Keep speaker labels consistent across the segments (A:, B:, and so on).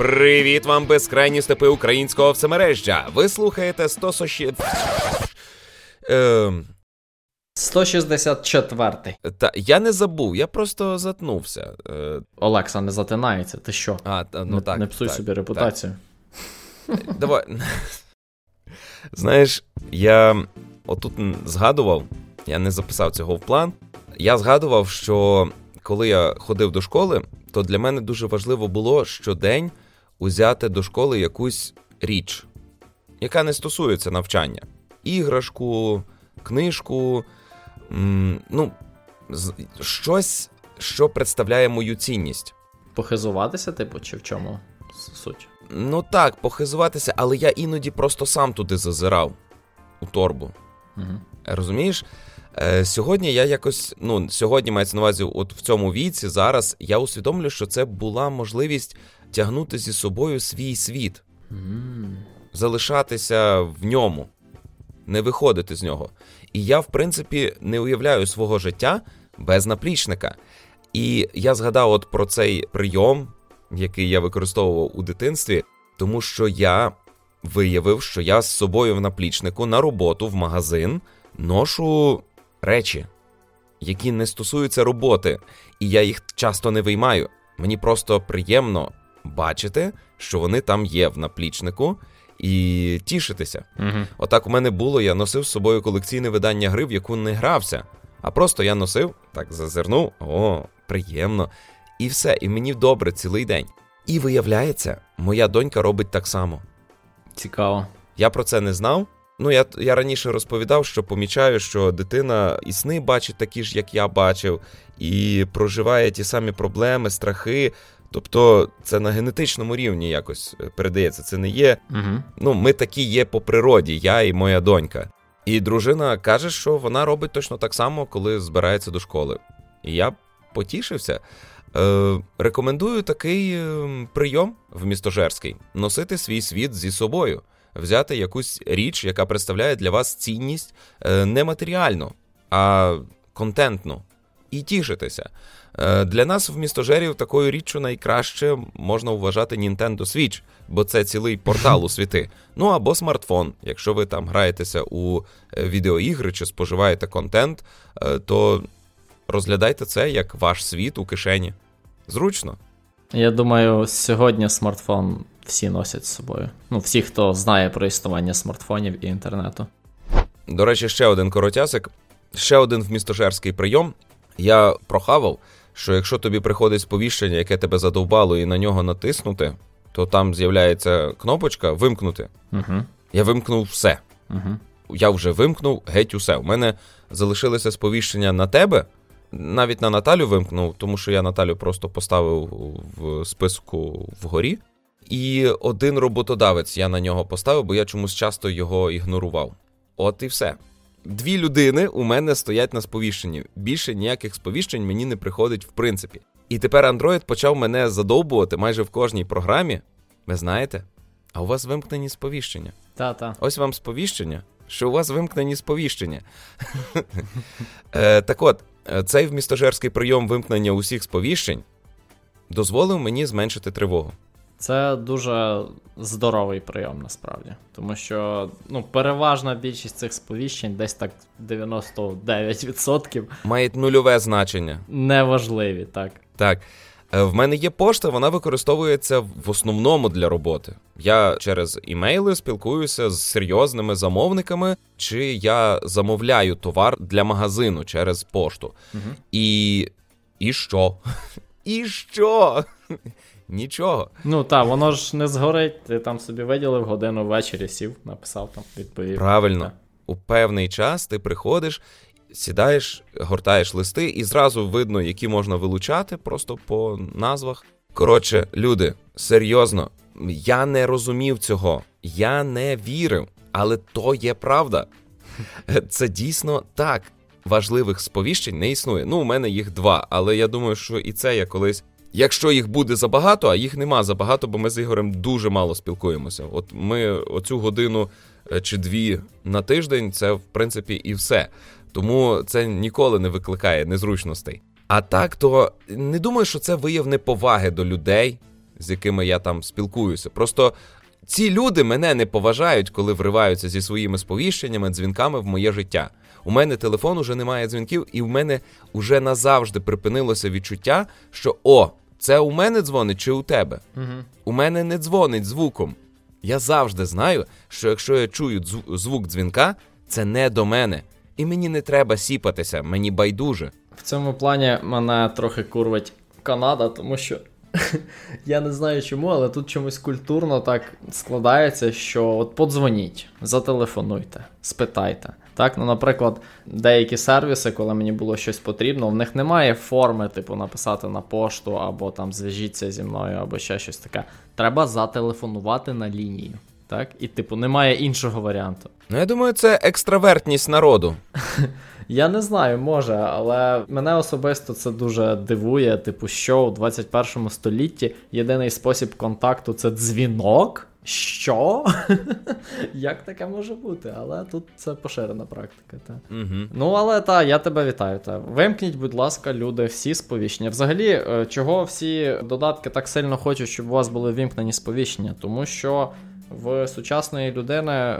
A: Привіт вам, безкрайні степи українського всемережжя. Ви слухаєте 160... Ем...
B: 164.
A: Та я не забув, я просто затнувся. Е...
B: Олекса не затинається, ти що?
A: А, та, ну
B: не,
A: так.
B: Не псуй
A: так,
B: собі репутацію.
A: Так. Давай. Знаєш, я отут згадував, я не записав цього в план. Я згадував, що коли я ходив до школи, то для мене дуже важливо було щодень узяти до школи якусь річ, яка не стосується навчання. Іграшку, книжку, ну, щось, що представляє мою цінність.
B: Похизуватися, типу, чи в чому суть?
A: Ну так, похизуватися, але я іноді просто сам туди зазирав у торбу.
B: Угу.
A: Розумієш? Е, Сьогодні я якось, ну, сьогодні мається на увазі, от в цьому віці, зараз я усвідомлю, що це була можливість тягнути зі собою свій світ,
B: mm.
A: залишатися в ньому, не виходити з нього. І я, в принципі, не уявляю свого життя без наплічника. І я згадав от про цей прийом, який я використовував у дитинстві, тому що я виявив, що я з собою в наплічнику на роботу в магазин ношу речі, які не стосуються роботи, і я їх часто не виймаю. Мені просто приємно бачити, що вони там є в наплічнику, і тішитися.
B: Угу.
A: Отак у мене було, я носив з собою колекційне видання гри, в яку не грався. А просто я носив, так зазирнув, о, приємно. І все, і мені добре цілий день. І виявляється, моя донька робить так само.
B: Цікаво.
A: Я про це не знав. Ну, я я раніше розповідав, що помічаю, що дитина і сни бачить такі ж, як я бачив, і проживає ті самі проблеми, страхи. Тобто це на генетичному рівні якось е, передається. Це не є.
B: Угу.
A: Ну, ми такі є по природі, я і моя донька. І дружина каже, що вона робить точно так само, коли збирається до школи. І я потішився. Е, Рекомендую такий е, прийом в містожерський носити свій світ зі собою взяти якусь річ, яка представляє для вас цінність е, не матеріальну, а контентну, і тішитися. Е, для нас в містожерів такою річчю найкраще можна вважати Nintendo Switch, бо це цілий портал у світи. Ну або смартфон. Якщо ви там граєтеся у е, відеоігри чи споживаєте контент, то розглядайте це як ваш світ у кишені. Зручно.
B: Я думаю, сьогодні смартфон всі носять з собою. Ну, всі, хто знає про існування смартфонів і інтернету.
A: До речі, ще один коротясик, ще один вмістожерський прийом. Я прохавав, що якщо тобі приходить сповіщення, яке тебе задовбало, і на нього натиснути, то там з'являється кнопочка вимкнути.
B: Угу.
A: Я вимкнув все.
B: Угу.
A: Я вже вимкнув геть усе. У мене залишилося сповіщення на тебе. Навіть на Наталю вимкнув, тому що я Наталю просто поставив в списку вгорі. І один роботодавець я на нього поставив, бо я чомусь часто його ігнорував. От і все. Дві людини у мене стоять на сповіщенні. Більше ніяких сповіщень мені не приходить в принципі. І тепер Android почав мене задовбувати майже в кожній програмі. Ви знаєте? А у вас вимкнені сповіщення.
B: Та-та.
A: Ось вам сповіщення, що у вас вимкнені сповіщення. Е, так от, цей вмістожерський прийом вимкнення усіх сповіщень дозволив мені зменшити тривогу.
B: Це дуже здоровий прийом насправді. Тому що ну, переважна більшість цих сповіщень, десь так 99%,
A: мають нульове значення.
B: Неважливі, так.
A: Так. Е, в мене є пошта, вона використовується в основному для роботи. Я через імейли спілкуюся з серйозними замовниками, чи я замовляю товар для магазину через пошту.
B: Угу.
A: І. І що? І що? Нічого.
B: Ну так, воно ж не згорить, ти там собі виділив годину ввечері, сів, написав там, відповів.
A: Правильно.
B: Так.
A: У певний час ти приходиш, сідаєш, гортаєш листи, і зразу видно, які можна вилучати просто по назвах. Коротше, люди, серйозно, я не розумів цього, я не вірив, але то є правда. Це дійсно так. Важливих сповіщень не існує. Ну, у мене їх два, але я думаю, що і це я колись Якщо їх буде забагато, а їх нема забагато, бо ми з Ігорем дуже мало спілкуємося. От ми оцю годину е, чи дві на тиждень, це в принципі і все. Тому це ніколи не викликає незручностей. А так, то не думаю, що це вияв неповаги до людей, з якими я там спілкуюся. Просто ці люди мене не поважають, коли вриваються зі своїми сповіщеннями, дзвінками в моє життя. У мене телефон уже немає дзвінків, і в мене вже назавжди припинилося відчуття, що о, це у мене дзвонить чи у тебе.
B: Угу.
A: У мене не дзвонить звуком. Я завжди знаю, що якщо я чую звук дзвінка, це не до мене. І мені не треба сіпатися, мені байдуже.
B: В цьому плані мене трохи курвить Канада, тому що я не знаю чому, але тут чомусь культурно так складається, що от подзвоніть, зателефонуйте, спитайте. Так, ну, наприклад, деякі сервіси, коли мені було щось потрібно, в них немає форми, типу, написати на пошту, або там зв'яжіться зі мною, або ще щось таке. Треба зателефонувати на лінію. Так? І, типу, немає іншого варіанту.
A: Ну, я думаю, це екстравертність народу.
B: Я не знаю, може, але мене особисто це дуже дивує. Типу, що у 21 столітті єдиний спосіб контакту це дзвінок. Що? Як таке може бути? Але тут це поширена практика. Та.
A: Угу.
B: Ну, але та, я тебе вітаю. Та. Вимкніть, будь ласка, люди, всі сповіщення. Взагалі, е, чого всі додатки так сильно хочуть, щоб у вас були вимкнені сповіщення? Тому що в сучасної людини.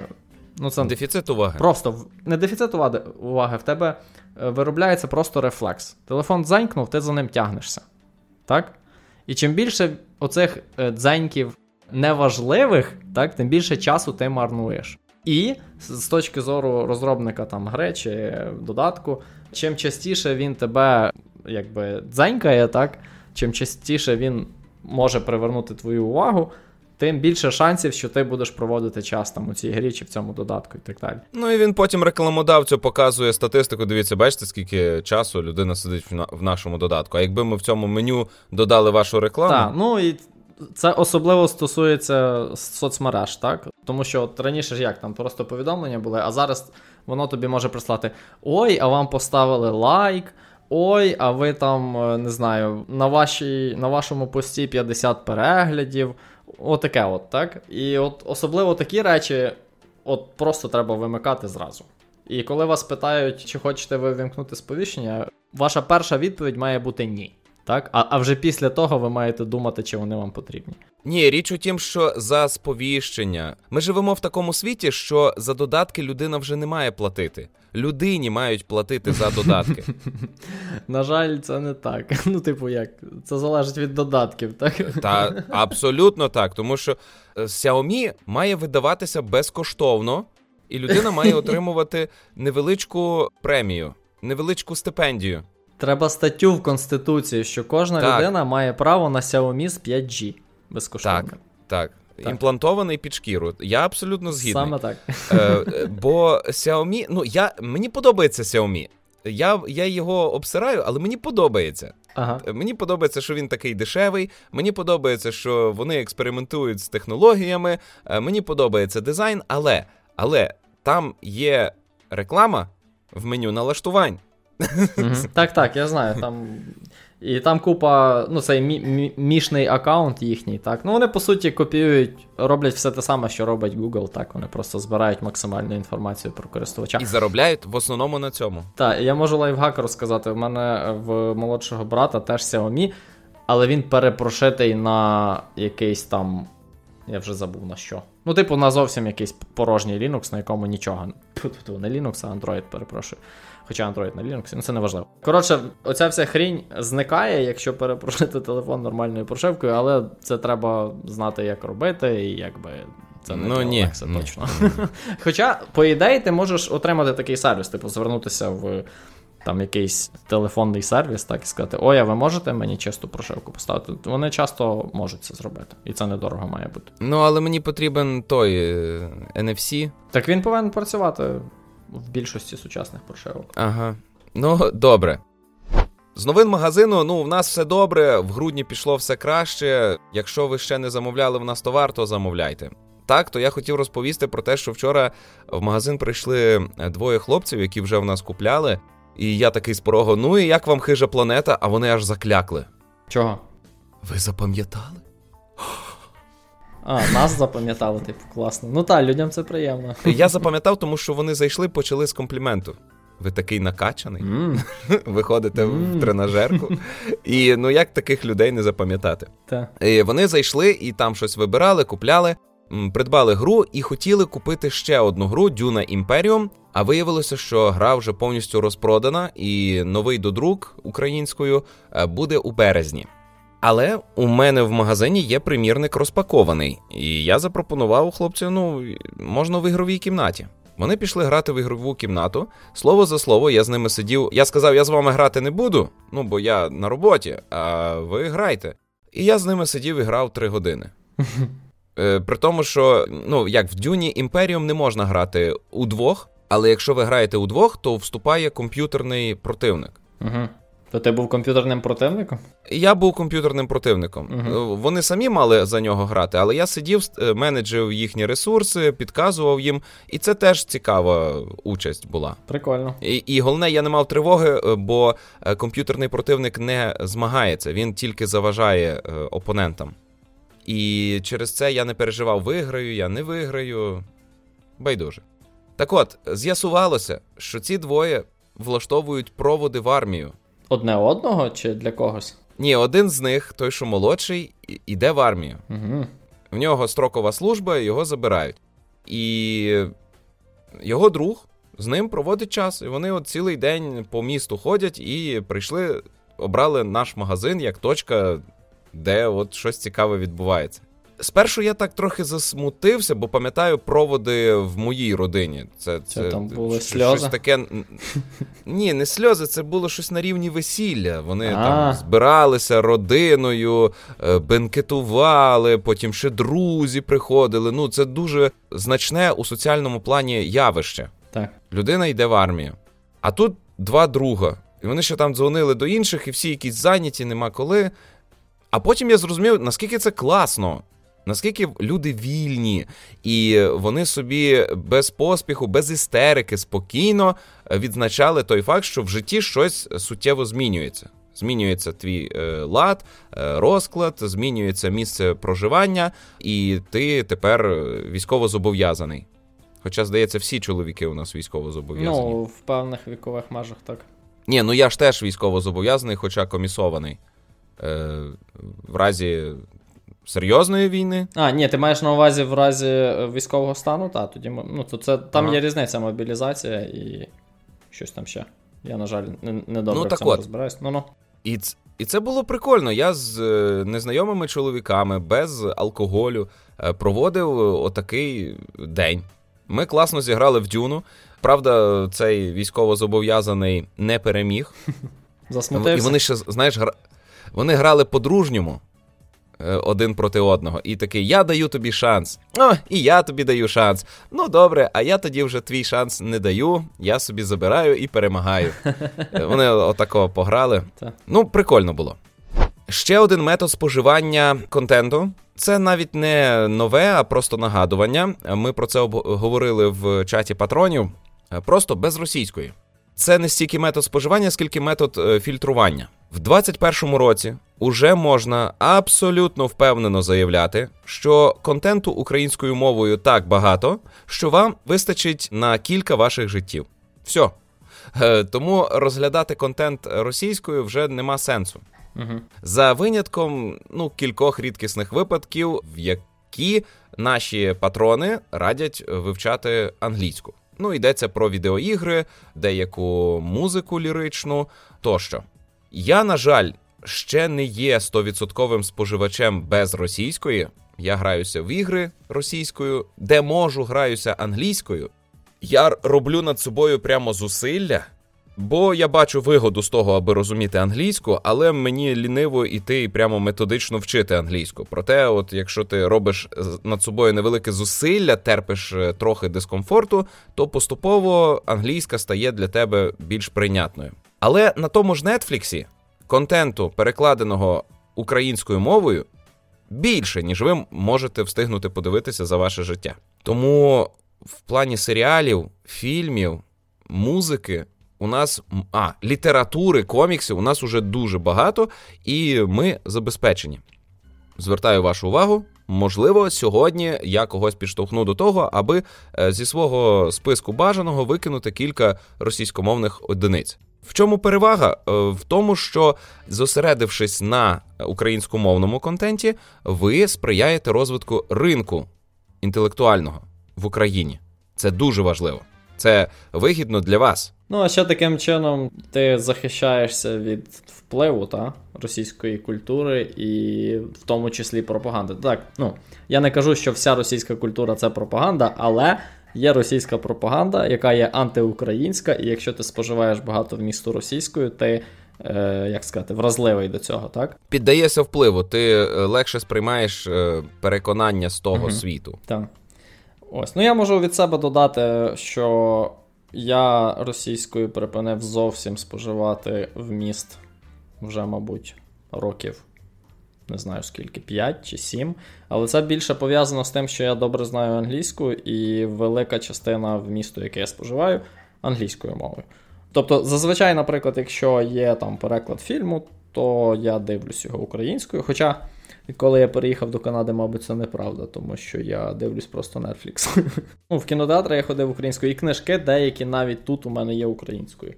B: Ну, це
A: Дефіцит уваги.
B: Просто не дефіцит уваги, в тебе е, виробляється просто рефлекс. Телефон дзенькнув, ти за ним тягнешся. Так? І чим більше оцих е, дзеньків неважливих, так, тим більше часу ти марнуєш. І з точки зору розробника там гри чи додатку, чим частіше він тебе якби дзенькає, так, чим частіше він може привернути твою увагу, тим більше шансів, що ти будеш проводити час там у цій грі чи в цьому додатку і так далі.
A: Ну і він потім рекламодавцю показує статистику. Дивіться, бачите, скільки часу людина сидить в нашому додатку. А якби ми в цьому меню додали вашу рекламу.
B: Так, ну і це особливо стосується соцмереж, так? Тому що от раніше ж як там просто повідомлення були, а зараз воно тобі може прислати: Ой, а вам поставили лайк. Ой, а ви там, е, не знаю, на вашій, на вашому пості 50 переглядів. Отаке от, так? І от особливо такі речі от просто треба вимикати зразу. І коли вас питають, чи хочете ви вимкнути сповіщення, ваша перша відповідь має бути ні. Так? А а вже після того ви маєте думати, чи вони вам потрібні.
A: Ні, річ у тім, що за сповіщення. Ми живемо в такому світі, що за додатки людина вже не має платити. Людині мають платити за додатки.
B: На жаль, це не так. Ну, типу, як? Це залежить від додатків, так?
A: Та абсолютно так. Тому що е, Xiaomi має видаватися безкоштовно, і людина має отримувати невеличку премію, невеличку стипендію.
B: Треба статтю в Конституції, що кожна так. людина має право на Xiaomi з 5G безкоштовно.
A: Так, так. Так. Імплантований під шкіру. Я абсолютно згідний.
B: Саме так.
A: Е, Бо Xiaomi, ну я мені подобається Xiaomi. Я я його обсираю, але мені подобається.
B: Ага.
A: Мені подобається, що він такий дешевий. Мені подобається, що вони експериментують з технологіями. Е, мені подобається дизайн, але але там є реклама в меню налаштувань.
B: Так, так, я знаю. Там і там купа, ну, цей мі- мі- мішний аккаунт їхній, так. Ну, вони, по суті, копіюють, роблять все те саме, що робить Google, так. Вони просто збирають максимальну інформацію про користувача.
A: І заробляють в основному на цьому.
B: Так, я можу лайфхак розказати. У мене в молодшого брата теж Xiaomi, але він перепрошитий на якийсь там. Я вже забув на що. Ну, типу, на зовсім якийсь порожній Linux, на якому нічого. Не Linux, а Android, перепрошую хоча Android на Linux, ну це не важливо. Коротше, оця вся хрінь зникає, якщо перепрошити телефон нормальною прошивкою, але це треба знати, як робити, і якби. Це не
A: ну, ні,
B: Alexa, точно. Хоча, по ідеї, ти можеш отримати такий сервіс, типу, звернутися в там якийсь телефонний сервіс, так і сказати: Ой, а ви можете мені чисту прошивку поставити? Вони часто можуть це зробити, і це недорого має бути.
A: Ну, але мені потрібен той е, NFC.
B: Так він повинен працювати в більшості сучасних прошивок.
A: Ага. Ну, добре. З новин магазину, ну, в нас все добре, в грудні пішло все краще. Якщо ви ще не замовляли в нас товар, то замовляйте. Так, то я хотів розповісти про те, що вчора в магазин прийшли двоє хлопців, які вже в нас купляли. І я такий з порогу, ну і як вам хижа планета, а вони аж заклякли.
B: Чого?
A: Ви запам'ятали?
B: А, нас запам'ятали, типу, класно. Ну так, людям це приємно.
A: Я запам'ятав, тому що вони зайшли, почали з компліменту. ви такий накачаний,
B: Mm.
A: ви ходите
B: Mm.
A: в тренажерку. І ну як таких людей не запам'ятати?
B: Та.
A: І вони зайшли і там щось вибирали, купляли, придбали гру і хотіли купити ще одну гру Дюна Імперіум. А виявилося, що гра вже повністю розпродана, і новий додрук українською е, буде у березні. Але у мене в магазині є примірник розпакований, і я запропонував хлопцю, ну, можна в ігровій кімнаті. Вони пішли грати в ігрову кімнату. Слово за слово, я з ними сидів. Я сказав, я з вами грати не буду, ну бо я на роботі, а ви грайте. І я з ними сидів і грав три години. Е, При тому, що ну як в Дюні Імперіум не можна грати удвох, але якщо ви граєте удвох, то вступає комп'ютерний противник.
B: Угу. То ти був комп'ютерним противником?
A: Я був комп'ютерним противником. Е, Вони самі мали за нього грати, але я сидів, е, менеджив їхні ресурси, підказував їм, і це теж цікава участь була.
B: Прикольно.
A: І, і головне, я не мав тривоги, е, бо комп'ютерний противник не змагається, він тільки заважає опонентам. І через це я не переживав, виграю, я не виграю. Байдуже. Так от, з'ясувалося, що ці двоє влаштовують проводи в армію.
B: Одне одного чи для когось?
A: Ні, один з них, той, що молодший, іде в армію.
B: Угу.
A: В нього строкова служба, його забирають. І його друг з ним проводить час. І вони от цілий день по місту ходять і прийшли, обрали наш магазин як точка, де от щось цікаве відбувається. Спершу я так трохи засмутився, бо пам'ятаю проводи в моїй родині. Це, це,
B: там були
A: щ-
B: сльози?
A: Щось таке. Ні, не сльози, це було щось на рівні весілля. Вони
B: А.
A: там збиралися родиною, е, бенкетували, потім ще друзі приходили. Ну, це дуже значне у соціальному плані явище.
B: Так.
A: Людина йде в армію. А тут два друга. І вони ще там дзвонили до інших, і всі якісь зайняті, нема коли. А потім я зрозумів, наскільки це класно. Наскільки люди вільні, і вони собі без поспіху, без істерики, спокійно е, відзначали той факт, що в житті щось суттєво змінюється. Змінюється твій е, лад, е, розклад, змінюється місце проживання, і ти тепер військово зобов'язаний. Хоча, здається, всі чоловіки у нас військово зобов'язані.
B: Ну, в певних вікових межах так.
A: Ні, ну я ж теж військово зобов'язаний, хоча комісований. Е, в разі серйозної війни.
B: А, ні, ти маєш на увазі в разі е, військового стану, та тоді ну, то це там
A: Ага.
B: є різниця мобілізація і щось там ще. Я, на жаль, не, не добре
A: Ну,
B: в цьому
A: от.
B: розбираюсь. Ну ну.
A: І, ц- і це було прикольно. Я з е, незнайомими чоловіками без алкоголю е, проводив отакий день. Ми класно зіграли в дюну. Правда, цей військовозобов'язаний не переміг.
B: Засмутився.
A: І вони ще, знаєш, гра... вони грали по-дружньому один проти одного. І такий: я даю тобі шанс. О, і я тобі даю шанс. Ну добре, а я тоді вже твій шанс не даю. Я собі забираю і перемагаю. Е, Вони отакого пограли. Ну, прикольно було. Ще один метод споживання контенту. Це навіть не нове, а просто нагадування. Ми про це об- говорили в чаті патронів. Е, Просто без російської. Це не стільки метод споживання, скільки метод е, фільтрування. В 2021 році уже можна абсолютно впевнено заявляти, що контенту українською мовою так багато, що вам вистачить на кілька ваших життів. Все. Тому розглядати контент російською вже нема сенсу.
B: Угу.
A: За винятком ну, кількох рідкісних випадків, в які наші патрони радять вивчати англійську. Ну, йдеться про відеоігри, деяку музику ліричну тощо. Я, на жаль, ще не є 100% споживачем без російської. Я граюся в ігри російською, де можу, граюся англійською. Я роблю над собою прямо зусилля, бо я бачу вигоду з того, аби розуміти англійську, але мені ліниво іти і прямо методично вчити англійську. Проте, от якщо ти робиш над собою невелике зусилля, терпиш е, трохи дискомфорту, то поступово англійська стає для тебе більш прийнятною. Але на тому ж Нетфліксі контенту, перекладеного українською мовою, більше, ніж ви можете встигнути подивитися за ваше життя. Тому в плані серіалів, фільмів, музики. У нас а, літератури, коміксів у нас уже дуже багато, і ми забезпечені. Звертаю вашу увагу, Можливо, сьогодні я когось підштовхну до того, аби е, зі свого списку бажаного викинути кілька російськомовних одиниць. В чому перевага? Е, в тому, що зосередившись на українськомовному контенті, ви сприяєте розвитку ринку інтелектуального в Україні. Це дуже важливо. Це вигідно для вас.
B: Ну, а ще таким чином ти захищаєшся від впливу та, російської культури і в тому числі пропаганди. Так, ну я не кажу, що вся російська культура це пропаганда, але є російська пропаганда, яка є антиукраїнська, і якщо ти споживаєш багато вмісту російською, ти. Е, як сказати, вразливий до цього, так?
A: Піддаєшся впливу, ти е, легше сприймаєш е, переконання з того угу. світу.
B: Так. Ось. Ну я можу від себе додати, що я російською припинив зовсім споживати вміст вже, мабуть, років. Не знаю скільки, 5 чи 7. Але це більше пов'язано з тим, що я добре знаю англійську, і велика частина вмісту, яке я споживаю, англійською мовою. Тобто, зазвичай, наприклад, якщо є там переклад фільму, то я дивлюсь його українською. Хоча Відколи я переїхав до Канади, мабуть, це неправда, тому що я дивлюсь просто Netflix. ну, В кінотеатри я ходив українською, і книжки деякі навіть тут у мене є українською.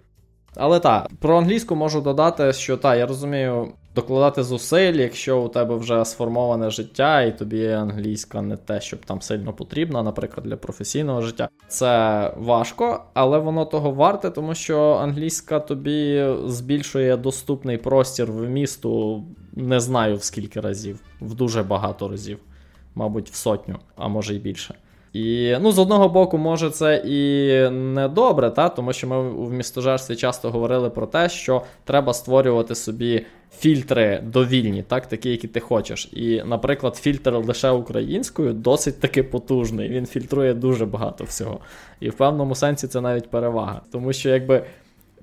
B: Але так, про англійську можу додати, що так, я розумію, докладати зусиль, якщо у тебе вже сформоване життя, і тобі англійська не те, щоб там сильно потрібна, наприклад, для професійного життя. Це важко, але воно того варте, тому що англійська тобі збільшує доступний простір в місту, не знаю в скільки разів, в дуже багато разів, мабуть, в сотню, а може й більше. І ну, з одного боку, може, це і не добре, та? тому що ми в містожерстві часто говорили про те, що треба створювати собі фільтри довільні, так, такі, які ти хочеш. І, наприклад, фільтр лише українською досить таки потужний. Він фільтрує дуже багато всього. І в певному сенсі це навіть перевага. Тому що, якби.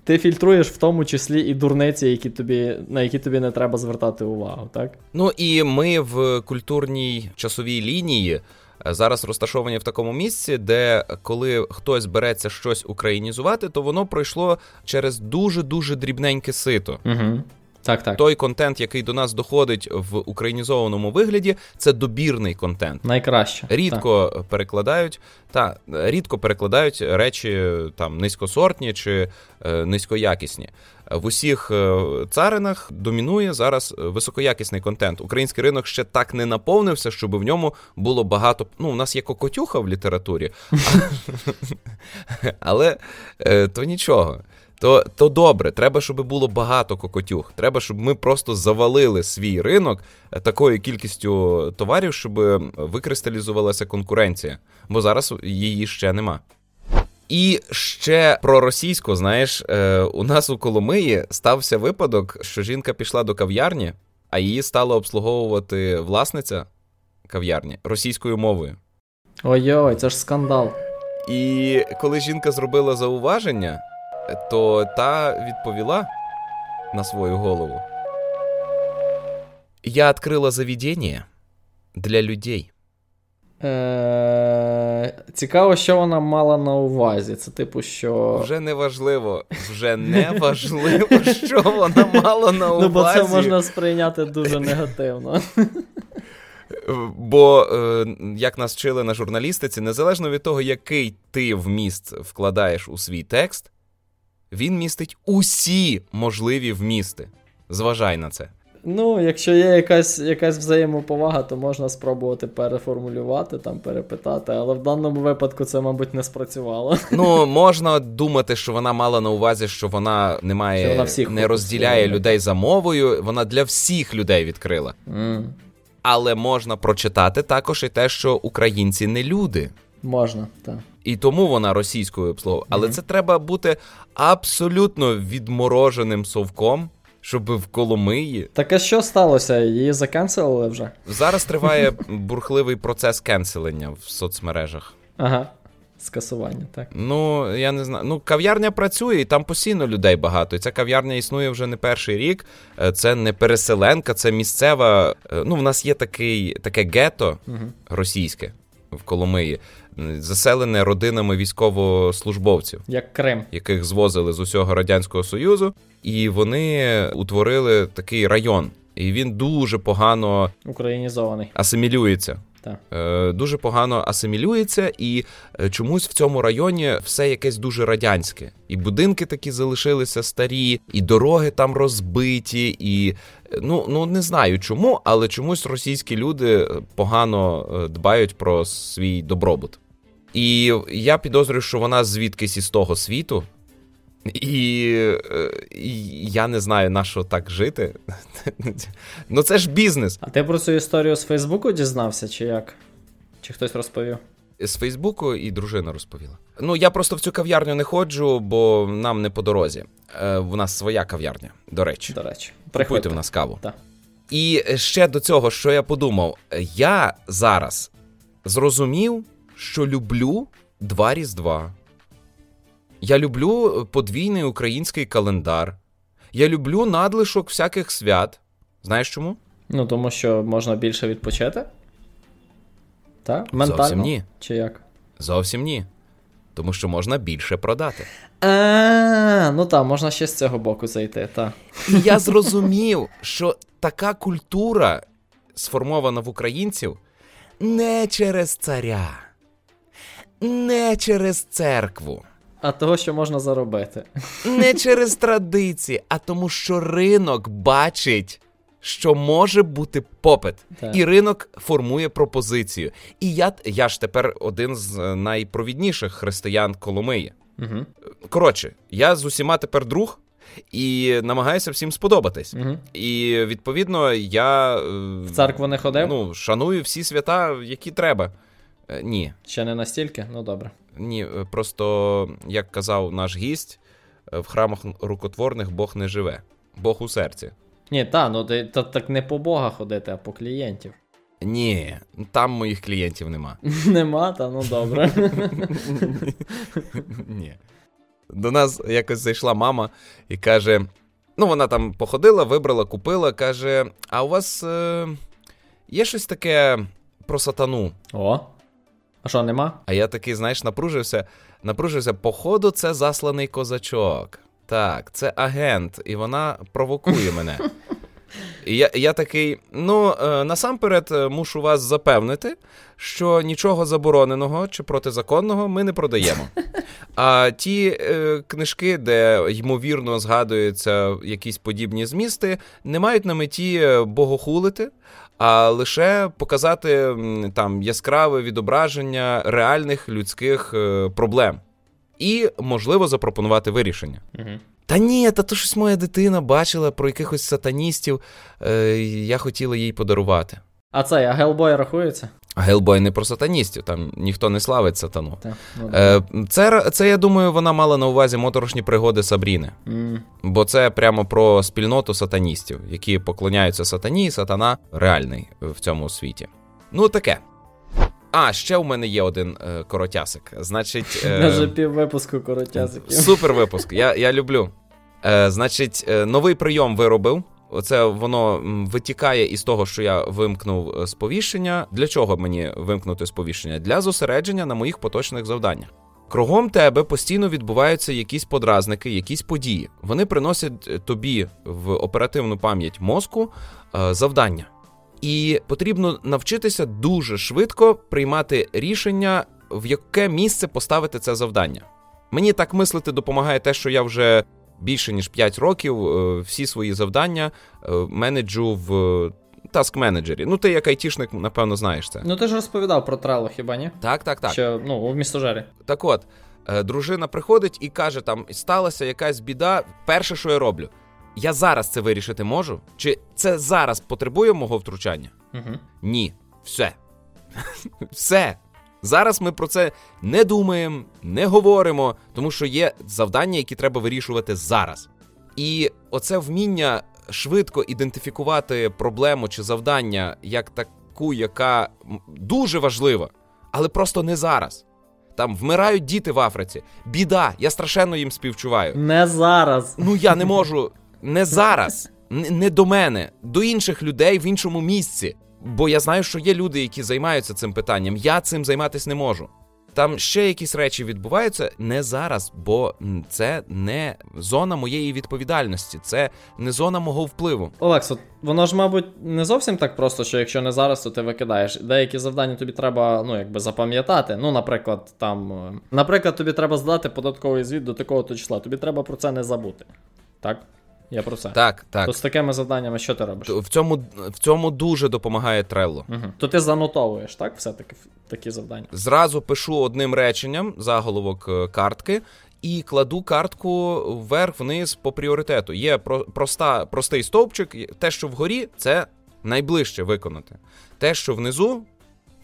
B: Ти фільтруєш в тому числі і дурниці, які тобі на які тобі не треба звертати увагу, так?
A: Ну і ми в культурній часовій лінії зараз розташовані в такому місці, де коли хтось береться щось українізувати, то воно пройшло через дуже дуже дрібненьке сито.
B: Угу. Так, так.
A: Той контент, який до нас доходить в українізованому вигляді, це добірний контент.
B: Найкраще
A: рідко так. перекладають та рідко перекладають речі там низькосортні чи е, низькоякісні. В усіх е, царинах домінує зараз високоякісний контент. Український ринок ще так не наповнився, щоб в ньому було багато. Ну, у нас є кокотюха в літературі, але е, то нічого то то добре, треба, щоб було багато кокотюх. Треба, щоб ми просто завалили свій ринок е, такою кількістю товарів, щоб викристалізувалася конкуренція, бо зараз її ще нема. І ще про російську, знаєш, е, у нас у Коломиї стався випадок, що жінка пішла до кав'ярні, а її стала обслуговувати власниця кав'ярні російською мовою.
B: Ой-ой, це ж скандал.
A: І коли жінка зробила зауваження, то та відповіла на свою голову. Я відкрила заведення для людей.
B: Е, Цікаво, що вона мала на увазі. Це типу, що.
A: Вже не важливо, вже не важливо, що вона мала на увазі.
B: Ну, бо це можна сприйняти дуже негативно.
A: Бо, е, як нас вчили на журналістиці, незалежно від того, який ти вміст вкладаєш у свій текст, він містить усі можливі вмісти. Зважай на це.
B: Ну, якщо є якась якась взаємоповага, то можна спробувати переформулювати, там, перепитати, але в даному випадку це, мабуть, не спрацювало.
A: Ну, можна думати, що вона мала на увазі, що вона не має, вона всіх не розділяє людей за мовою, вона для всіх людей відкрила.
B: Mm.
A: Але можна прочитати також і те, що українці не люди.
B: Можна, так.
A: І тому вона російською обслуговує. Але mm-hmm. це треба бути абсолютно відмороженим совком, щоб в Коломиї.
B: Так а що сталося? Її закенселили вже?
A: Зараз триває бурхливий процес кенселення в соцмережах.
B: Ага. Скасування, так.
A: Ну, я не знаю. Ну, кав'ярня працює, і там постійно людей багато. І ця кав'ярня існує вже не перший рік. Е, це не переселенка, це місцева. Е, ну, в нас є такий, таке гето угу. російське в Коломиї заселене родинами військовослужбовців,
B: як Крим,
A: яких звозили з усього радянського союзу, і вони утворили такий район. І він дуже погано
B: українізований
A: асимілюється Е, Дуже погано асимілюється, і е, чомусь в цьому районі все якесь дуже радянське. І будинки такі залишилися старі, і дороги там розбиті, і е, ну ну не знаю чому, але чомусь російські люди погано е, дбають про свій добробут. І я підозрюю, що вона звідкись із того світу. І, і я не знаю, на що так жити. Ну це ж бізнес.
B: А ти про цю історію з Фейсбуку дізнався, чи як? Чи хтось розповів?
A: З Фейсбуку і дружина розповіла. Ну, я просто в цю кав'ярню не ходжу, бо нам не по дорозі. Е, У нас своя кав'ярня, до речі.
B: До речі,
A: Купуйте в нас каву.
B: Так.
A: І ще до цього, що я подумав, я зараз зрозумів, що люблю два Різдва. Я люблю подвійний український календар. Я люблю надлишок всяких свят. Знаєш чому?
B: Ну, тому що можна більше відпочити? Так? Ментально?
A: Зовсім ні.
B: Чи як?
A: Зовсім ні. Тому що можна більше продати.
B: А, ну так, можна ще з цього боку зайти, так.
A: І я зрозумів, що така культура сформована в українців не через царя, не через церкву.
B: А того, що можна заробити.
A: Не через традиції, а тому, що ринок бачить, що може бути попит.
B: Так.
A: І ринок формує пропозицію. І я я ж тепер один з найпровідніших християн Коломиї.
B: Угу.
A: Коротше, я з усіма тепер друг. І намагаюся всім сподобатись.
B: Угу.
A: І відповідно я
B: в церкву не ходив?
A: Ну, шаную всі свята, які треба. Е, ні.
B: Ще не настільки? Ну добре.
A: Ні, е, просто, як казав наш гість, е, в храмах рукотворних Бог не живе, Бог у серці.
B: Ні, та, ну ти та, так не по Бога ходити, а по клієнтів.
A: Ні, там моїх клієнтів нема.
B: Нема, та ну добре.
A: Ні. До нас якось зайшла мама і каже: ну, вона там походила, вибрала, купила, каже: А у вас е- є щось таке про сатану?
B: О. А що, нема?
A: А я такий, знаєш, напружився. Напружився, походу, це засланий козачок. Так, це агент, і вона провокує мене. І я я такий: ну, е, насамперед, е, мушу вас запевнити, що нічого забороненого чи протизаконного ми не продаємо. А ті е, книжки, де ймовірно згадуються якісь подібні змісти, не мають на меті е, богохулити, а лише показати там яскраве відображення реальних людських е, проблем. І, можливо, запропонувати вирішення.
B: Угу.
A: Та ні, та то щось моя дитина бачила про якихось сатаністів, е, я хотіла їй подарувати.
B: А це а Гелбой рахується?
A: А Гелбой не про сатаністів, там ніхто не славить сатану.
B: Так, ну,
A: Е, це, це, я думаю, вона мала на увазі моторошні пригоди Сабріни.
B: mm.
A: Бо це прямо про спільноту сатаністів, які поклоняються сатані, і сатана реальний в цьому світі. Ну, таке. А, ще у мене є один е, коротясик. Значить.
B: Е, Вже пів випуску коротясиків.
A: Супер випуск, я я люблю. Е, Значить, е, новий прийом виробив. Оце воно витікає із того, що я вимкнув е, сповіщення. Для чого мені вимкнути сповіщення? Для зосередження на моїх поточних завданнях. Кругом тебе постійно відбуваються якісь подразники, якісь події. Вони приносять е, тобі в оперативну пам'ять мозку е, завдання. І потрібно навчитися дуже швидко приймати рішення, в яке місце поставити це завдання. Мені так мислити допомагає те, що я вже більше ніж 5 років всі свої завдання менеджу в таск менеджері. Ну, ти як айтішник, напевно, знаєш це.
B: Ну ти ж розповідав про Trello, хіба ні?
A: Так, так, так.
B: Що, ну, у містожері.
A: Так от, дружина приходить і каже: там сталася якась біда. Перше, що я роблю. Я зараз це вирішити можу? Чи це зараз потребує мого втручання?
B: Угу.
A: Ні. Все. Все. Зараз ми про це не думаємо, не говоримо, тому що є завдання, які треба вирішувати зараз. І оце вміння швидко ідентифікувати проблему чи завдання як таку, яка дуже важлива, але просто не зараз. Там вмирають діти в Африці. Біда, я страшенно їм співчуваю.
B: Не зараз.
A: Ну я не можу не зараз, не до мене, до інших людей в іншому місці. Бо я знаю, що є люди, які займаються цим питанням. Я цим займатися не можу. там ще якісь речі відбуваються не зараз, бо це не зона моєї відповідальності, це не зона мого впливу.
B: Олекс, воно ж, мабуть, не зовсім так просто, що якщо не зараз, то ти викидаєш. Деякі завдання тобі треба, ну, якби запам'ятати. Ну, наприклад, там, е, наприклад, тобі треба здати податковий звіт до такого то числа. Тобі треба про це не забути. Так? Я про це.
A: Так, так.
B: То з такими завданнями що ти робиш?
A: В цьому в цьому дуже допомагає Trello.
B: Угу. То ти занотовуєш, так? Все-таки такі завдання.
A: Зразу пишу одним реченням заголовок е, картки. І кладу картку вверх-вниз по пріоритету. Є про проста, простий стовпчик. Те, що вгорі, це найближче виконати. Те, що внизу,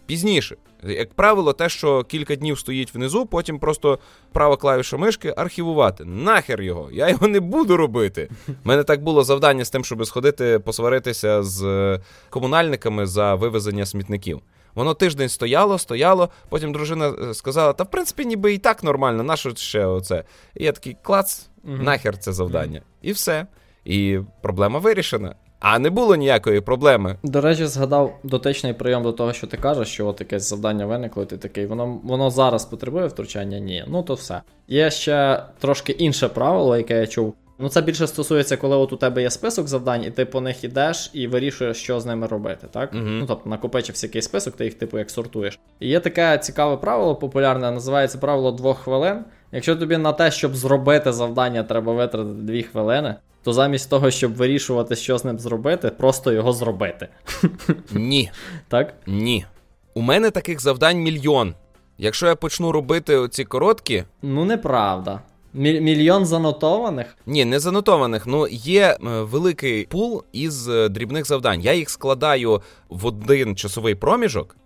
A: пізніше. Як правило, те, що кілька днів стоїть внизу, потім просто права клавіша мишки архівувати. Нахер його, я його не буду робити. У мене так було завдання з тим, щоб сходити, посваритися з комунальниками за вивезення смітників. Воно тиждень стояло, стояло, потім дружина е, сказала: та в принципі, ніби і так нормально, на що ще оце? І я такий клац, нахер це завдання. І все. І проблема вирішена. А не було ніякої проблеми.
B: До речі, згадав дотичний прийом до того, що ти кажеш, що от якесь завдання виникло, і ти такий, воно воно зараз потребує втручання? Ні. Ну то все. Є ще трошки інше правило, яке я чув. Ну, це більше стосується, коли от у тебе є список завдань, і ти по них йдеш і вирішуєш, що з ними робити, так?
A: uh
B: Ну, тобто накопичився якийсь список, ти їх, типу, як сортуєш. І є таке цікаве правило популярне, називається правило двох хвилин. Якщо тобі на те, щоб зробити завдання, треба витратити дві хвилини, то замість того, щоб вирішувати, що з ним зробити, просто його зробити.
A: Ні.
B: Так?
A: Ні. У мене таких завдань мільйон. Якщо я почну робити оці короткі.
B: Ну, неправда. Мільйон занотованих?
A: Ні, не занотованих. Ну є е, великий пул із е, дрібних завдань. Я їх складаю в один часовий проміжок,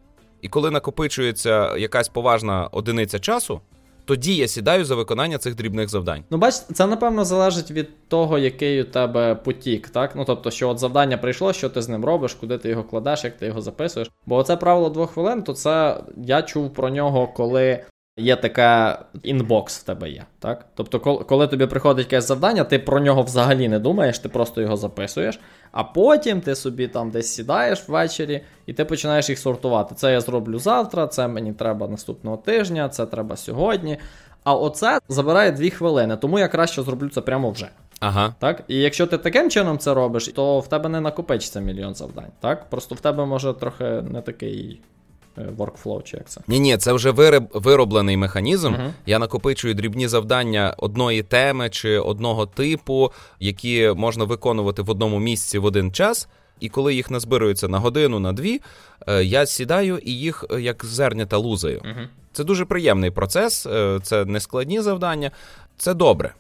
A: і коли накопичується якась поважна одиниця часу, тоді я сідаю за виконання цих дрібних завдань.
B: Ну, бач, це напевно залежить від того, який у тебе потік, так? Ну тобто, що от завдання прийшло, що ти з ним робиш, куди ти його кладеш, як ти його записуєш. Бо оце правило двох хвилин, то це я чув про нього, коли є така інбокс в тебе є. так? Тобто, коли тобі приходить якесь завдання, ти про нього взагалі не думаєш, ти просто його записуєш, а потім ти собі там десь сідаєш ввечері і ти починаєш їх сортувати. Це я зроблю завтра, це мені треба наступного тижня, це треба сьогодні. А оце забирає дві хвилини, тому я краще зроблю це прямо вже.
A: Ага.
B: Так? І якщо ти таким чином це робиш, то в тебе не накопичиться мільйон завдань. Так? Просто в тебе може трохи не такий workflow, чи як це?
A: Ні, ні, це вже вироб, вироблений механізм. Uh-huh. Я накопичую дрібні завдання одної теми чи одного типу, які можна виконувати в одному місці в один час. І коли їх назбирується на годину, на дві, е, я сідаю і їх е, як зернята лузаю.
B: Uh-huh.
A: Це дуже приємний процес, це не складні завдання, це добре.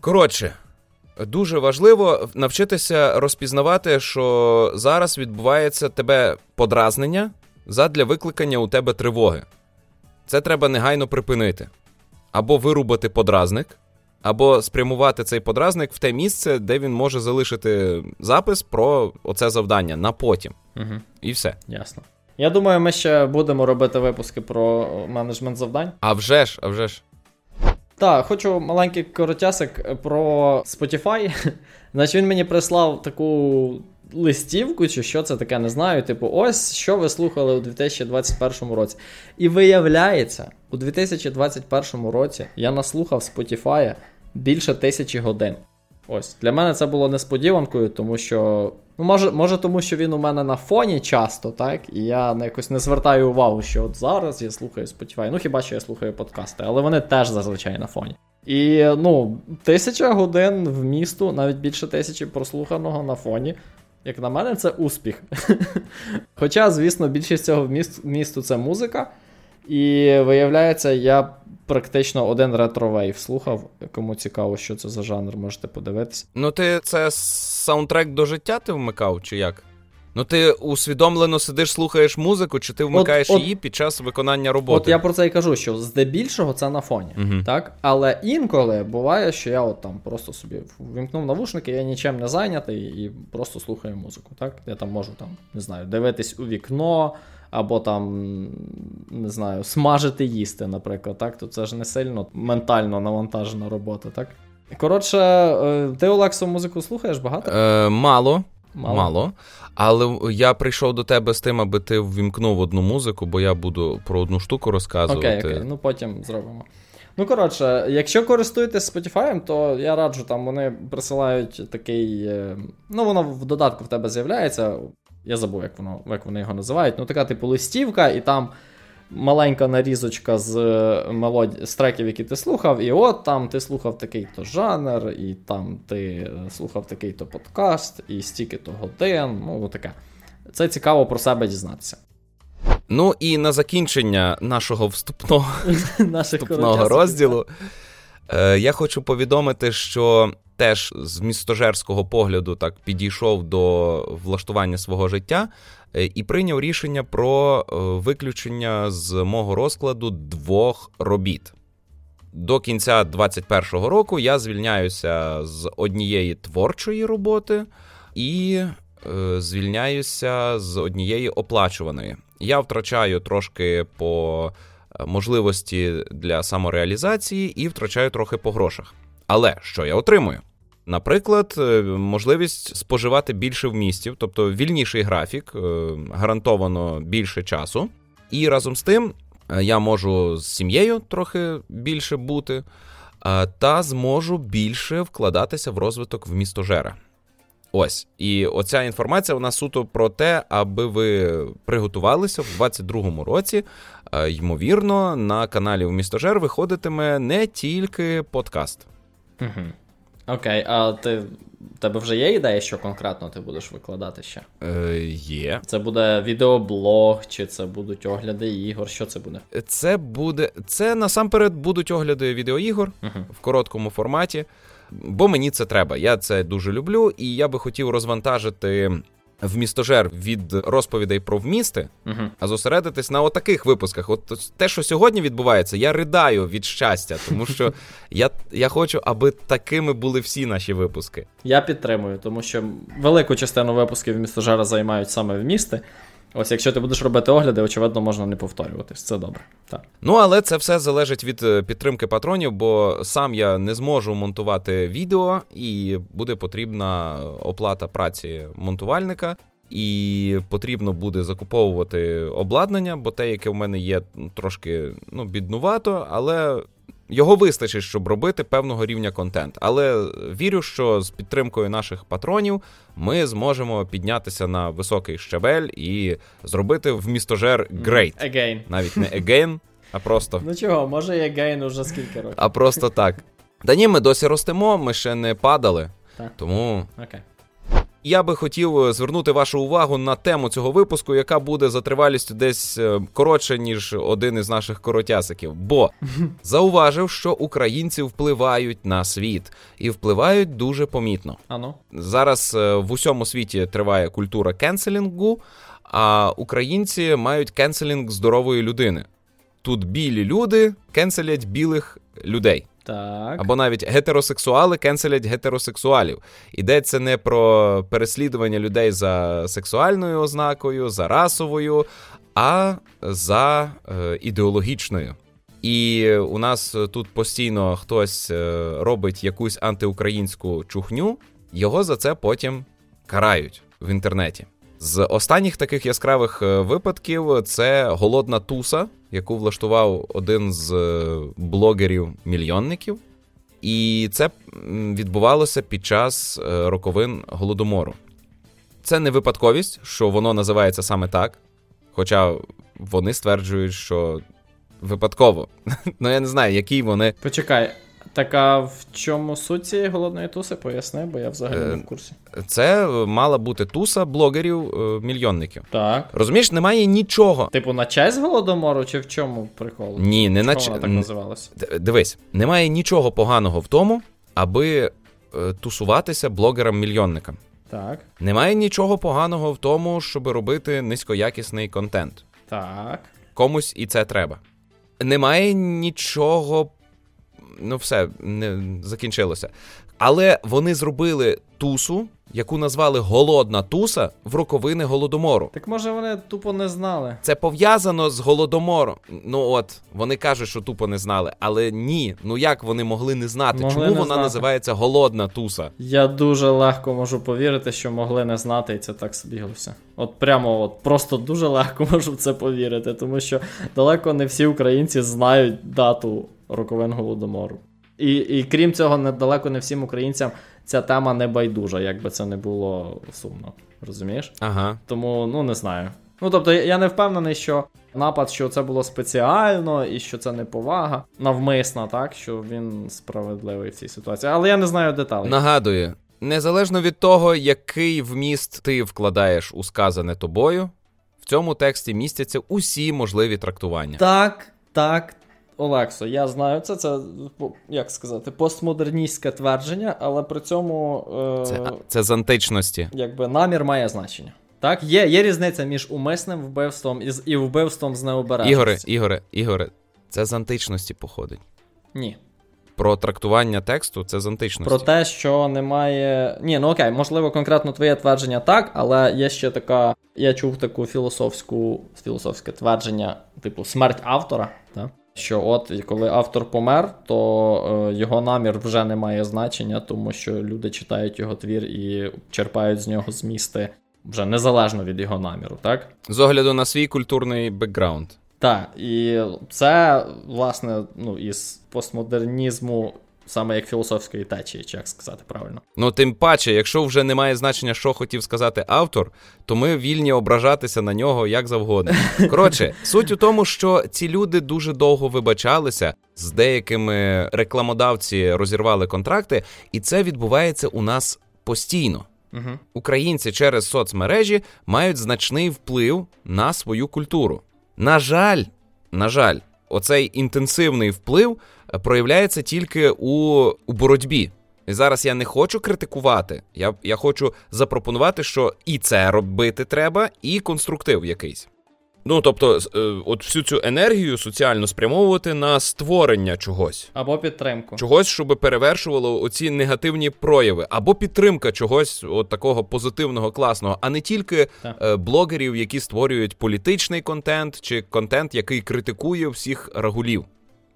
A: Коротше. Дуже важливо навчитися розпізнавати, що зараз відбувається тебе подразнення, задля викликання у тебе тривоги. Це треба негайно припинити. Або вирубати подразник, або спрямувати цей подразник в те місце, де він може залишити запис про оце завдання на потім.
B: Угу.
A: І все.
B: Ясно. Я думаю, ми ще будемо робити випуски про менеджмент завдань.
A: А вже ж, а вже ж.
B: Так, хочу маленький коротясик про Spotify. Значить, він мені прислав таку листівку, чи що це таке, не знаю. Типу, ось що ви слухали у 2021 році. І виявляється, у 2021 році я наслухав Spotify більше тисячі годин. Ось, для мене це було несподіванкою, тому що. Ну, може, може, тому що він у мене на фоні часто, так? І я якось не звертаю увагу, що от зараз я слухаю Spotify. Ну, хіба що я слухаю подкасти, але вони теж зазвичай на фоні. І ну, тисяча годин в місту, навіть більше тисячі прослуханого на фоні. Як на мене, це успіх. Хоча, звісно, більшість цього місту це музика. І виявляється, я практично один ретро-вейв слухав. Кому цікаво, що це за жанр, можете подивитися.
A: Ну, ти це саундтрек до життя ти вмикав, чи як? Ну, ти усвідомлено сидиш, слухаєш музику, чи ти вмикаєш от, її під час виконання роботи?
B: От я про це і кажу, що здебільшого це на фоні.
A: Угу.
B: так? Але інколи буває, що я от там просто собі вимкнув навушники, я нічим не зайнятий і просто слухаю музику. так? Я там можу там, не знаю, дивитись у вікно. Або там, не знаю, смажити їсти, наприклад, так? То це ж не сильно ментально навантажена робота, так? Коротше, е, ти Олексо музику слухаєш багато?
A: Е, Мало.
B: Мало.
A: Мало. Але я прийшов до тебе з тим, аби ти ввімкнув одну музику, бо я буду про одну штуку розказувати.
B: Окей, окей, ну потім зробимо. Ну, коротше, якщо користуєтесь Spotify, то я раджу, там вони присилають такий. е, Ну, воно в додатку в тебе з'являється. Я забув, як воно, як вони його називають. Ну, така, типу, листівка, і там маленька нарізочка з е, мелоді... з треків, які ти слухав, і от там ти слухав такий-то жанр, і там ти е, слухав такий-то подкаст, і стільки-то годин. Ну, таке. Це цікаво про себе дізнатися.
A: Ну і на закінчення нашого вступного вступного розділу е, я хочу повідомити, що теж з містожерського погляду так підійшов до влаштування свого життя і прийняв рішення про е, виключення з мого розкладу двох робіт. До кінця 2021 року я звільняюся з однієї творчої роботи і е, звільняюся з однієї оплачуваної. Я втрачаю трошки по е, можливості для самореалізації і втрачаю трохи по грошах. Але що я отримую? Наприклад, е, можливість споживати більше вмістів, тобто вільніший графік, е, гарантовано більше часу. І разом з тим е, я можу з сім'єю трохи більше бути, та зможу більше вкладатися в розвиток в містожера. Ось, і оця інформація вона суто про те, аби ви приготувалися в 22-му році. Ймовірно, на каналі у Містожер виходитиме не тільки подкаст.
B: Угу. Окей, а ти в тебе вже є ідея, що конкретно ти будеш викладати ще?
A: Е, є.
B: Це буде відеоблог, чи це будуть огляди ігор? Що це буде?
A: Це буде. Це насамперед будуть огляди відеоігор
B: Угу.
A: в короткому форматі, бо мені це треба. Я це дуже люблю, і я би хотів розвантажити в містожер від розповідей про вмісти,
B: Угу.
A: а зосередитись на отаких випусках. От те, що сьогодні відбувається, я ридаю від щастя, тому що я, я хочу, аби такими були всі наші випуски.
B: Я підтримую, тому що велику частину випусків містожера займають саме вмісти. Ось якщо ти будеш робити огляди, очевидно, можна не повторюватись. Це добре. Так.
A: Ну, але це все залежить від е, підтримки патронів, бо сам я не зможу монтувати відео, і буде потрібна оплата праці монтувальника. І потрібно буде закуповувати обладнання, бо те, яке в мене є, трошки ну, біднувато, але його вистачить, щоб робити певного рівня контент. Але вірю, що з підтримкою наших патронів ми зможемо піднятися на високий щабель і зробити в містожер great.
B: Again.
A: Навіть не again, а просто,
B: Ну чого, може є гейн уже скільки років.
A: а просто так. Та ні, ми досі ростемо, ми ще не падали.
B: Так.
A: Тому
B: Окей.
A: Я би хотів е, звернути вашу увагу на тему цього випуску, яка буде за тривалістю десь е, коротше, ніж один із наших коротясиків. Бо зауважив, що українці впливають на світ і впливають дуже помітно.
B: А ну.
A: Зараз е, в усьому світі триває культура кенселінгу, а українці мають кенселінг здорової людини. Тут білі люди кенселять білих людей.
B: Так.
A: Або навіть гетеросексуали кенселять гетеросексуалів. Йдеться не про переслідування людей за сексуальною ознакою, за расовою, а за е, ідеологічною. І у нас тут постійно хтось е, робить якусь антиукраїнську чухню, його за це потім карають в інтернеті. З останніх таких яскравих е, випадків це голодна туса, яку влаштував один з е, блогерів-мільйонників. І це відбувалося під час е, роковин голодомору. Це не випадковість, що воно називається саме так. Хоча вони стверджують, що випадково. Ну я не знаю, який вони.
B: Почекай. Так а в чому суть цієї голодної туси? Поясни, бо я взагалі не
A: Е,
B: в курсі.
A: Це мала бути туса блогерів-мільйонників.
B: Так.
A: Розумієш, немає нічого.
B: Типу, на честь голодомору, чи в чому прикол?
A: Ні, не на
B: вона так називалась?
A: Д- Дивись, немає нічого поганого в тому, аби е, тусуватися блогерам-мільйонникам.
B: Так.
A: Немає нічого поганого в тому, щоб робити низькоякісний контент.
B: Так.
A: Комусь і це треба. Немає нічого. Ну, все, не закінчилося. Але вони зробили тусу, яку назвали Голодна туса в роковини голодомору.
B: Так може вони тупо не знали.
A: Це пов'язано з голодомором. Ну от вони кажуть, що тупо не знали, але ні. Ну як вони могли не знати?
B: Могли
A: Чому
B: не
A: вона
B: знати.
A: називається Голодна туса?
B: Я дуже легко можу повірити, що могли не знати, і це так збіглося. От прямо, от просто дуже легко можу в це повірити, тому що далеко не всі українці знають дату роковин голодомору. І, і крім цього, недалеко не всім українцям ця тема не байдужа, як би це не було сумно. Розумієш?
A: Ага.
B: Тому ну не знаю. Ну тобто, я я не впевнений, що напад, що це було спеціально і що це не повага, навмисна, так що він справедливий в цій ситуації. Але я не знаю деталей.
A: Нагадую, незалежно від того, який вміст ти вкладаєш у сказане тобою, в цьому тексті містяться усі можливі трактування.
B: Так, так, Олексо, я знаю це. Це як сказати, постмодерністське твердження, але при цьому е,
A: Це, це з античності.
B: якби намір має значення. Так, є, є різниця між умисним вбивством і, і вбивством з необережності.
A: Ігоре, Ігоре, Ігоре, це з античності походить.
B: Ні.
A: Про трактування тексту це з античності.
B: Про те, що немає. Ні, ну окей, можливо, конкретно твоє твердження так, але є ще така. Я чув таку філософську філософське твердження, типу смерть автора. Так? Що от коли автор помер, то е, його намір вже не має значення, тому що люди читають його твір і черпають з нього змісти вже незалежно від його наміру, так?
A: З огляду на свій культурний бекграунд.
B: Так, і це, власне, ну, із постмодернізму, саме як філософської течії, чи як сказати правильно.
A: Ну, тим паче, якщо вже немає значення, що хотів сказати автор, то ми вільні ображатися на нього як завгодно. Коротше, суть у тому, що ці люди дуже довго вибачалися, з деякими рекламодавці розірвали контракти, і це відбувається у нас постійно.
B: Угу.
A: Українці через соцмережі мають значний вплив на свою культуру. На жаль, на жаль, оцей інтенсивний вплив проявляється тільки у, у боротьбі. І зараз я не хочу критикувати. Я, я хочу запропонувати, що і це робити треба, і конструктив якийсь. Ну, тобто, е, от всю цю енергію соціально спрямовувати на створення чогось.
B: Або підтримку.
A: Чогось, щоб перевершувало оці негативні прояви, або підтримка чогось от такого позитивного, класного, а не тільки
B: Так.
A: е, блогерів, які створюють політичний контент чи контент, який критикує всіх рагулів.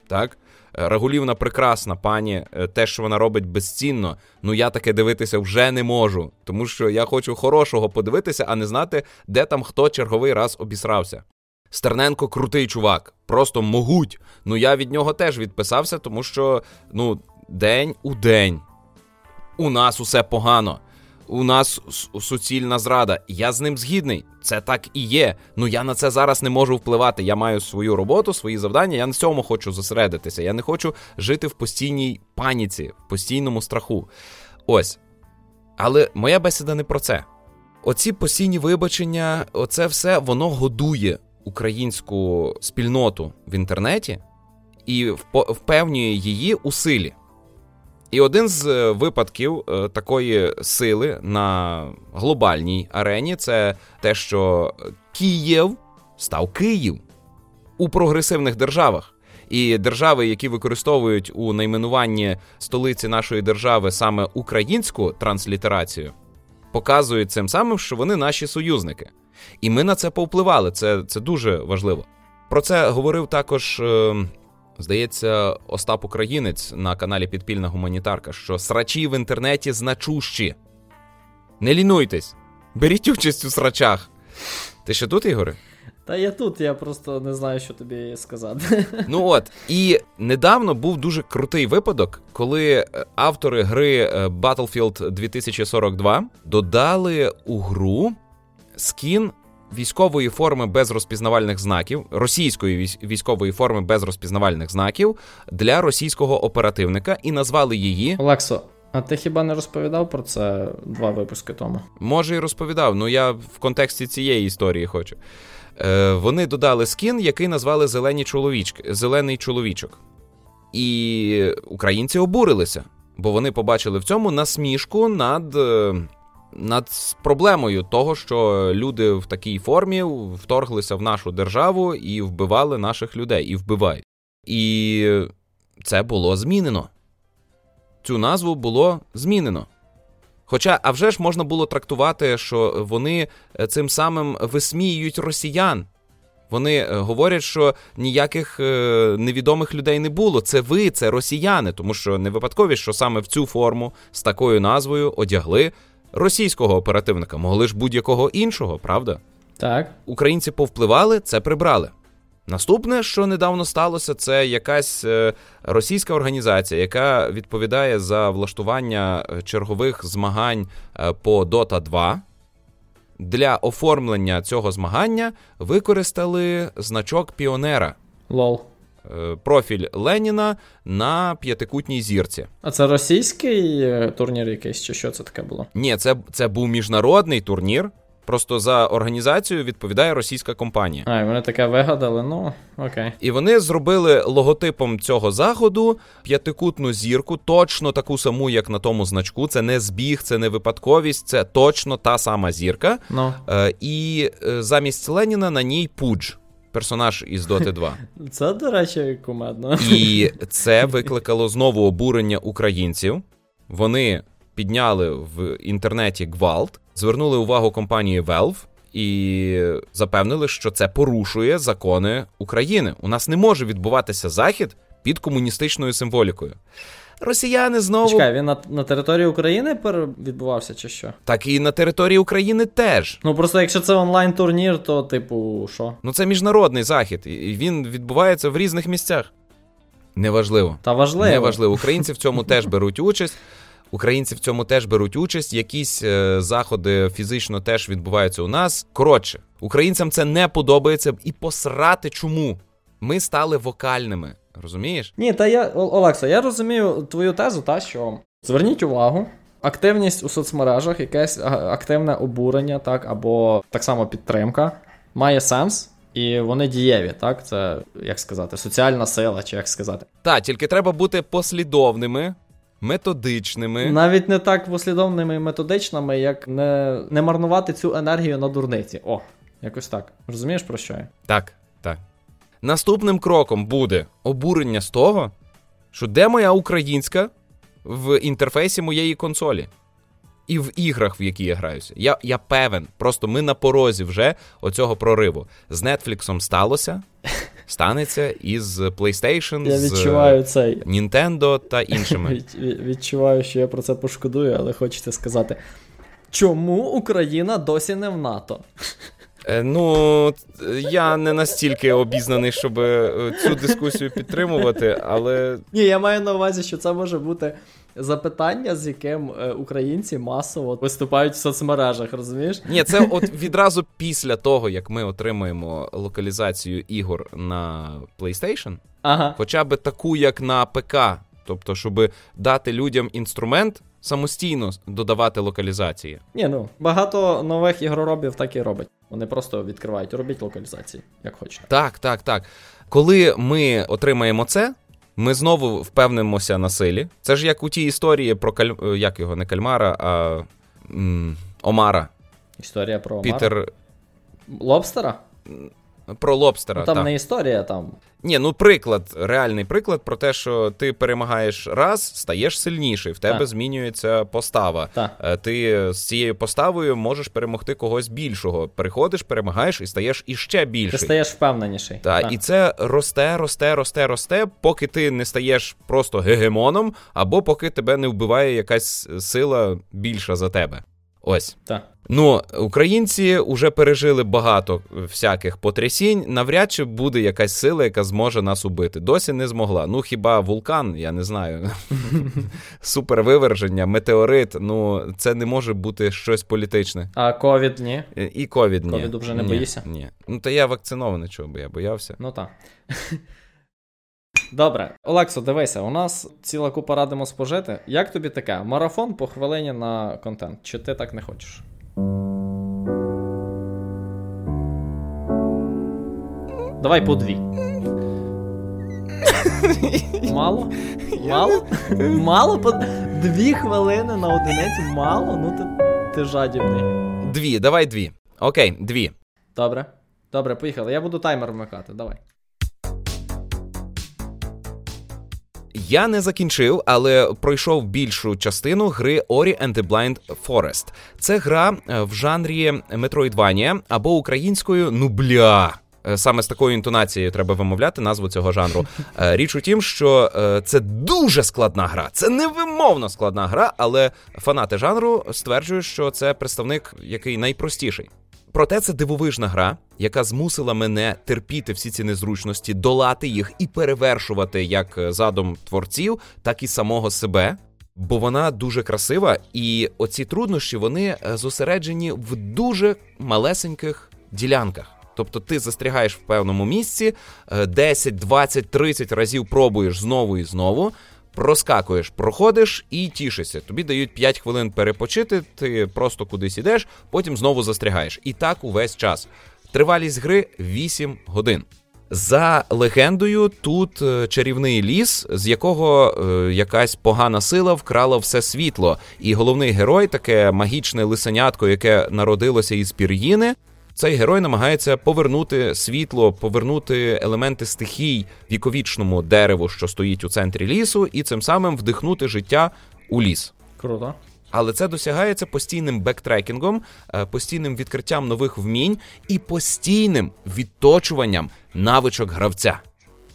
A: Так? Е, Рагулівна прекрасна пані, е, те, що вона робить безцінно. Ну я таке дивитися вже не можу, тому що я хочу хорошого подивитися, а не знати, де там хто черговий раз обісрався. Стерненко крутий чувак, просто могуть. Ну я від нього теж відписався, тому що ну, день у день. У нас усе погано. У нас суцільна зрада. Я з ним згідний. Це так і є. Ну я на це зараз не можу впливати. Я маю свою роботу, свої завдання. Я на цьому хочу зосередитися. Я не хочу жити в постійній паніці, в постійному страху. Ось. Але моя бесіда не про це. Оці постійні вибачення, оце все воно годує українську спільноту в інтернеті і впевнює її у силі. І один з е, випадків е, такої сили на глобальній арені це те, що Київ став Київ у прогресивних державах. І держави, які використовують у найменуванні столиці нашої держави саме українську транслітерацію, показують цим самим, що вони наші союзники. І ми на це повпливали. Це, це дуже важливо. Про це говорив також, е, здається, Остап Українець на каналі Підпільна гуманітарка, що срачі в інтернеті значущі. Не лінуйтесь, беріть участь у срачах. Ти ще тут, Ігоре?
B: Та я тут, я просто не знаю, що тобі сказати.
A: Ну от, і недавно був дуже крутий випадок, коли е, автори гри е, Battlefield 2042 додали у гру скін військової форми без розпізнавальних знаків, російської військ- військової форми без розпізнавальних знаків для російського оперативника і назвали її.
B: Олексо, а ти хіба не розповідав про це два випуски тому?
A: Може, і розповідав, ну я в контексті цієї історії хочу. Е, вони додали скін, який назвали Зелені чоловічки, Зелений чоловічок. І українці обурилися, бо вони побачили в цьому насмішку над, е, над проблемою того, що люди в такій формі вторглися в нашу державу і вбивали наших людей, і вбивають. І це було змінено. Цю назву було змінено. Хоча, а вже ж можна було трактувати, що вони е, цим самим висміюють росіян. Вони е, говорять, що ніяких е, невідомих людей не було. Це ви, це росіяни, тому що не випадкові, що саме в цю форму з такою назвою одягли російського оперативника, могли ж будь-якого іншого, правда?
B: Так.
A: Українці повпливали, це прибрали. Наступне, що недавно сталося, це якась е, російська організація, яка відповідає за влаштування чергових змагань по Dota 2 для оформлення цього змагання використали значок піонера.
B: LOL.
A: Е, профіль Леніна на п'ятикутній зірці.
B: А це російський е, турнір якийсь, чи що це таке було?
A: Ні, це це був міжнародний турнір. Просто за організацію відповідає російська компанія.
B: А, і вони таке вигадали, ну окей.
A: І вони зробили логотипом цього заходу п'ятикутну зірку, точно таку саму, як на тому значку. Це не збіг, це не випадковість, це точно та сама зірка.
B: Ну.
A: Е, І е, замість Леніна на ній Пудж. Персонаж із Доти 2.
B: Це, до речі, кумедно.
A: І це викликало знову обурення українців. Вони підняли в інтернеті гвалт, звернули увагу компанії Valve і запевнили, що це порушує закони України. У нас не може відбуватися захід під комуністичною символікою. Росіяни знову
B: Чекай, він на на території України відбувався чи що?
A: Так і на території України теж.
B: Ну просто якщо це онлайн-турнір, то типу, що?
A: Ну це міжнародний захід, і він відбувається в різних місцях. Неважливо.
B: Та важливо.
A: Неважливо. Українці в цьому теж беруть участь. Українці в цьому теж беруть участь. Якісь е, заходи фізично теж відбуваються у нас. Коротше, українцям це не подобається і посрати чому. Ми стали вокальними. Розумієш?
B: Ні, та я Олекса, я розумію твою тезу, та що зверніть увагу. Активність у соцмережах, якесь активне обурення, так, або так само підтримка, має сенс, і вони дієві, так? Це як сказати, соціальна сила, чи як сказати.
A: Так, тільки треба бути послідовними, методичними.
B: Навіть не так послідовними і методичними, як не не марнувати цю енергію на дурниці. О, якось так. Розумієш, про що я?
A: Так, так. Наступним кроком буде обурення з того, що де моя українська в інтерфейсі моєї консолі. І в іграх, в які я граюся. Я я певен, просто ми на порозі вже оцього прориву. З Нетфліксом сталося, станеться із PlayStation,
B: я відчуваю
A: з
B: цей.
A: Nintendo та іншими.
B: Від, відчуваю, що я про це пошкодую, але хочеться сказати. Чому Україна досі не в НАТО?
A: Е, ну, я не настільки обізнаний, щоб е, цю дискусію підтримувати, але.
B: Ні, я маю на увазі, що це може бути запитання, з яким е, українці масово виступають в соцмережах, розумієш?
A: Ні, це от відразу після того, як ми отримаємо локалізацію ігор на PlayStation,
B: ага.
A: хоча б таку, як на ПК. Тобто, щоб дати людям інструмент самостійно додавати локалізації.
B: Ні, ну багато нових ігроробів так і роблять. Вони просто відкривають, робіть локалізації, як хочете.
A: Так, так, так. Коли ми отримаємо це, ми знову впевнимося на силі. Це ж як у тій історії про каль... як його, не кальмара, а м... Омара.
B: Історія про Омара?
A: Пітер.
B: Лобстера?
A: Про лобстера.
B: Ну, Там
A: та.
B: не історія, там.
A: Ні, ну приклад, реальний приклад про те, що ти перемагаєш раз, стаєш сильніший, в тебе так. змінюється постава.
B: Так.
A: Е, ти з цією поставою можеш перемогти когось більшого. Приходиш, перемагаєш і стаєш іще більший.
B: Ти стаєш впевненіший.
A: Так,
B: так.
A: і це росте, росте, росте, росте, поки ти не стаєш просто гегемоном, або поки тебе не вбиває якась сила більша за тебе. Ось.
B: Так.
A: Ну, українці вже пережили багато всяких потрясінь. Навряд чи буде якась сила, яка зможе нас убити. Досі не змогла. Ну хіба вулкан, я не знаю. Супервиверження, метеорит. Ну, це не може бути щось політичне.
B: А ковід ні.
A: І ковід ні.
B: Ковіду вже не
A: ні,
B: боїшся?
A: Ні. Ну, та я вакцинований, чого би я боявся.
B: Ну так. Добре, Олексо, дивися, у нас ціла купа радимо спожити. Як тобі таке? Марафон по хвилині на контент? Чи ти так не хочеш? Давай по дві. Мало? Мало? Мало? По дві хвилини на одиниці? Мало? Ну ти, ти жадібний.
A: Дві, давай дві. Окей, дві.
B: Добре. Добре, поїхали. Я буду таймер вмикати. Давай.
A: Я не закінчив, але пройшов більшу частину гри Ori and the Blind Forest. Це гра е, в жанрі Metroidvania або українською ну бля. Е, саме з такою інтонацією треба вимовляти назву цього жанру. Е, річ у тім, що це дуже складна гра, це невимовно складна гра, але фанати жанру стверджують, що це представник, який найпростіший. Проте це дивовижна гра, яка змусила мене терпіти всі ці незручності, долати їх і перевершувати як задум творців, так і самого себе. Бо вона дуже красива, і оці труднощі вони е, зосереджені в дуже малесеньких ділянках. Тобто ти застрягаєш в певному місці, 10, 20, 30 разів пробуєш знову і знову проскакуєш, проходиш і тішишся. Тобі дають 5 хвилин перепочити, ти просто кудись ідеш, потім знову застрягаєш. І так увесь час. Тривалість гри 8 годин. За легендою, тут е, чарівний ліс, з якого е, якась погана сила вкрала все світло. І головний герой, таке магічне лисенятко, яке народилося із пір'їни, цей герой намагається повернути світло, повернути елементи стихій віковічному дереву, що стоїть у центрі лісу, і цим самим вдихнути життя у ліс.
B: Круто.
A: Але це досягається постійним бектрекінгом, е, постійним відкриттям нових вмінь і постійним відточуванням навичок гравця.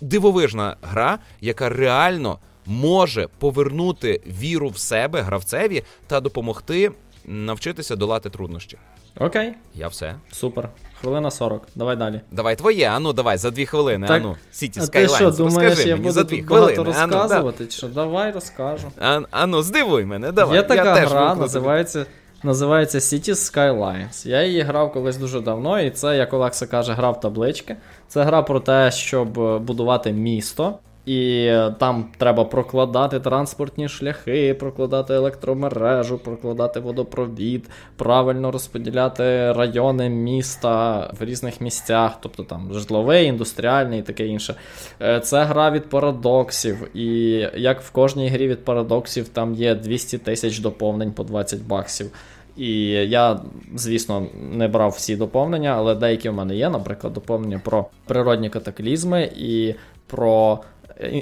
A: Дивовижна гра, яка реально може повернути віру в себе гравцеві та допомогти навчитися долати труднощі.
B: Окей.
A: Я все.
B: Супер. Хвилина 40. Давай далі.
A: Давай твоє, ану, давай, за дві хвилини.
B: Так,
A: ану. City
B: а
A: Skylines.
B: ти що, думаєш,
A: Розкажи
B: я
A: мені
B: буду
A: за дві хвилини. Ану,
B: розказувати? Чи що? Давай розкажу.
A: да. А, ану, здивуй мене, давай.
B: Є така
A: я теж
B: гра, називається. Називається Cities Skylines. Я її грав колись дуже давно, і це, як Олекса каже, гра в таблички. Це гра про те, щоб будувати місто. І там треба прокладати транспортні шляхи, прокладати електромережу, прокладати водопровід, правильно розподіляти райони міста в різних місцях, тобто там житловий, індустріальний і таке інше. Е, це гра від парадоксів. І як в кожній грі від парадоксів, там є 200 тисяч доповнень по 20 баксів. І я, звісно, не брав всі доповнення, але деякі в мене є, наприклад, доповнення про природні катаклізми і про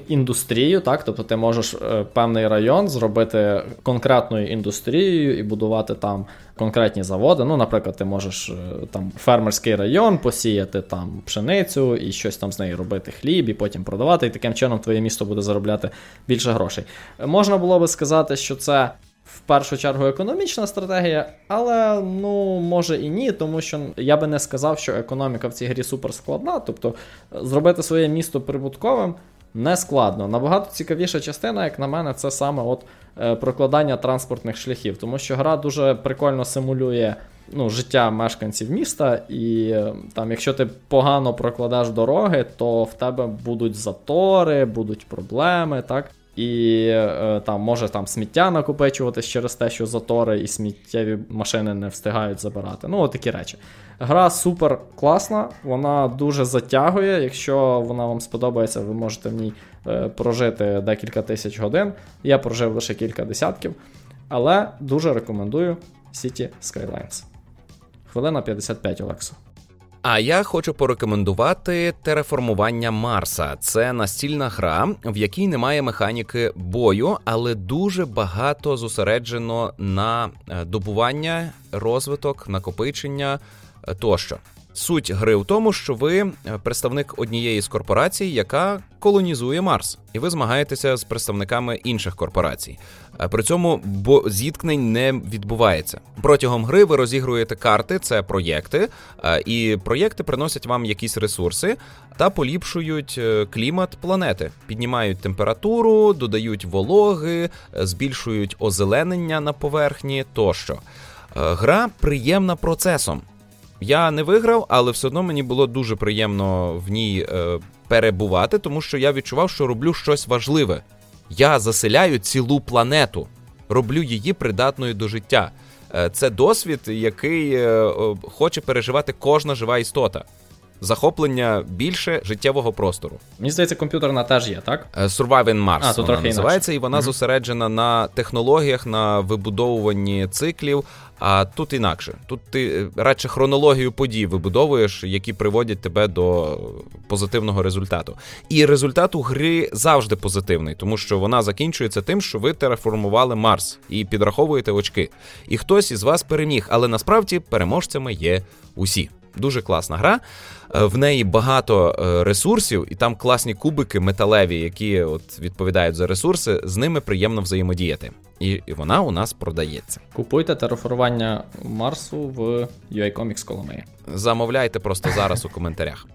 B: індустрію, так, тобто ти можеш е, певний район зробити конкретною індустрією і будувати там конкретні заводи. Ну, наприклад, ти можеш е, там фермерський район посіяти там пшеницю і щось там з нею робити, хліб, і потім продавати, і таким чином твоє місто буде заробляти більше грошей. Можна було би сказати, що це. В першу чергу економічна стратегія, але ну може і ні, тому що я би не сказав, що економіка в цій грі супер складна. Тобто зробити своє місто прибутковим не складно. Набагато цікавіша частина, як на мене, це саме от е, прокладання транспортних шляхів, тому що гра дуже прикольно симулює ну, життя мешканців міста, і е, там, якщо ти погано прокладеш дороги, то в тебе будуть затори, будуть проблеми. так? І е, там може там сміття накопичуватись через те, що затори і сміттєві машини не встигають забирати. Ну, от такі речі. Гра супер класна, вона дуже затягує. Якщо вона вам сподобається, ви можете в ній е, прожити декілька тисяч годин. Я прожив лише кілька десятків. Але дуже рекомендую City Skylines. Хвилина 55, Олексо.
A: А я хочу порекомендувати тереформування Марса. Це настільна гра, в якій немає механіки бою, але дуже багато зосереджено на е, добування, розвиток, накопичення е, тощо. Суть гри в тому, що ви е, представник однієї з корпорацій, яка колонізує Марс, і ви змагаєтеся з представниками інших корпорацій. При цьому бо зіткнень не відбувається. Протягом гри ви розігруєте карти, це проєкти, і проєкти приносять вам якісь ресурси та поліпшують е, клімат планети, піднімають температуру, додають вологи, збільшують озеленення на поверхні тощо. Е, гра приємна процесом. Я не виграв, але все одно мені було дуже приємно в ній е, перебувати, тому що я відчував, що роблю щось важливе. Я заселяю цілу планету, роблю її придатною до життя. Е, це досвід, який е, хоче переживати кожна жива істота. Захоплення більше життєвого простору.
B: Мені здається, комп'ютерна теж є, так?
A: Е, Surviving Mars
B: а,
A: вона називається, інакше. і вона mm-hmm. зосереджена на технологіях, на вибудовуванні циклів. А тут інакше. Тут ти е, радше хронологію подій вибудовуєш, які приводять тебе до позитивного результату. І результат у гри завжди позитивний, тому що вона закінчується тим, що ви тереформували Марс і підраховуєте очки. І хтось із вас переміг, але насправді переможцями є усі. Дуже класна гра. Е, в неї багато е, ресурсів, і там класні кубики металеві, які от відповідають за ресурси. З ними приємно взаємодіяти. І вона у нас продається.
B: Купуйте тераформування Марсу в UA Comics Коломиї.
A: Замовляйте просто зараз у коментарях.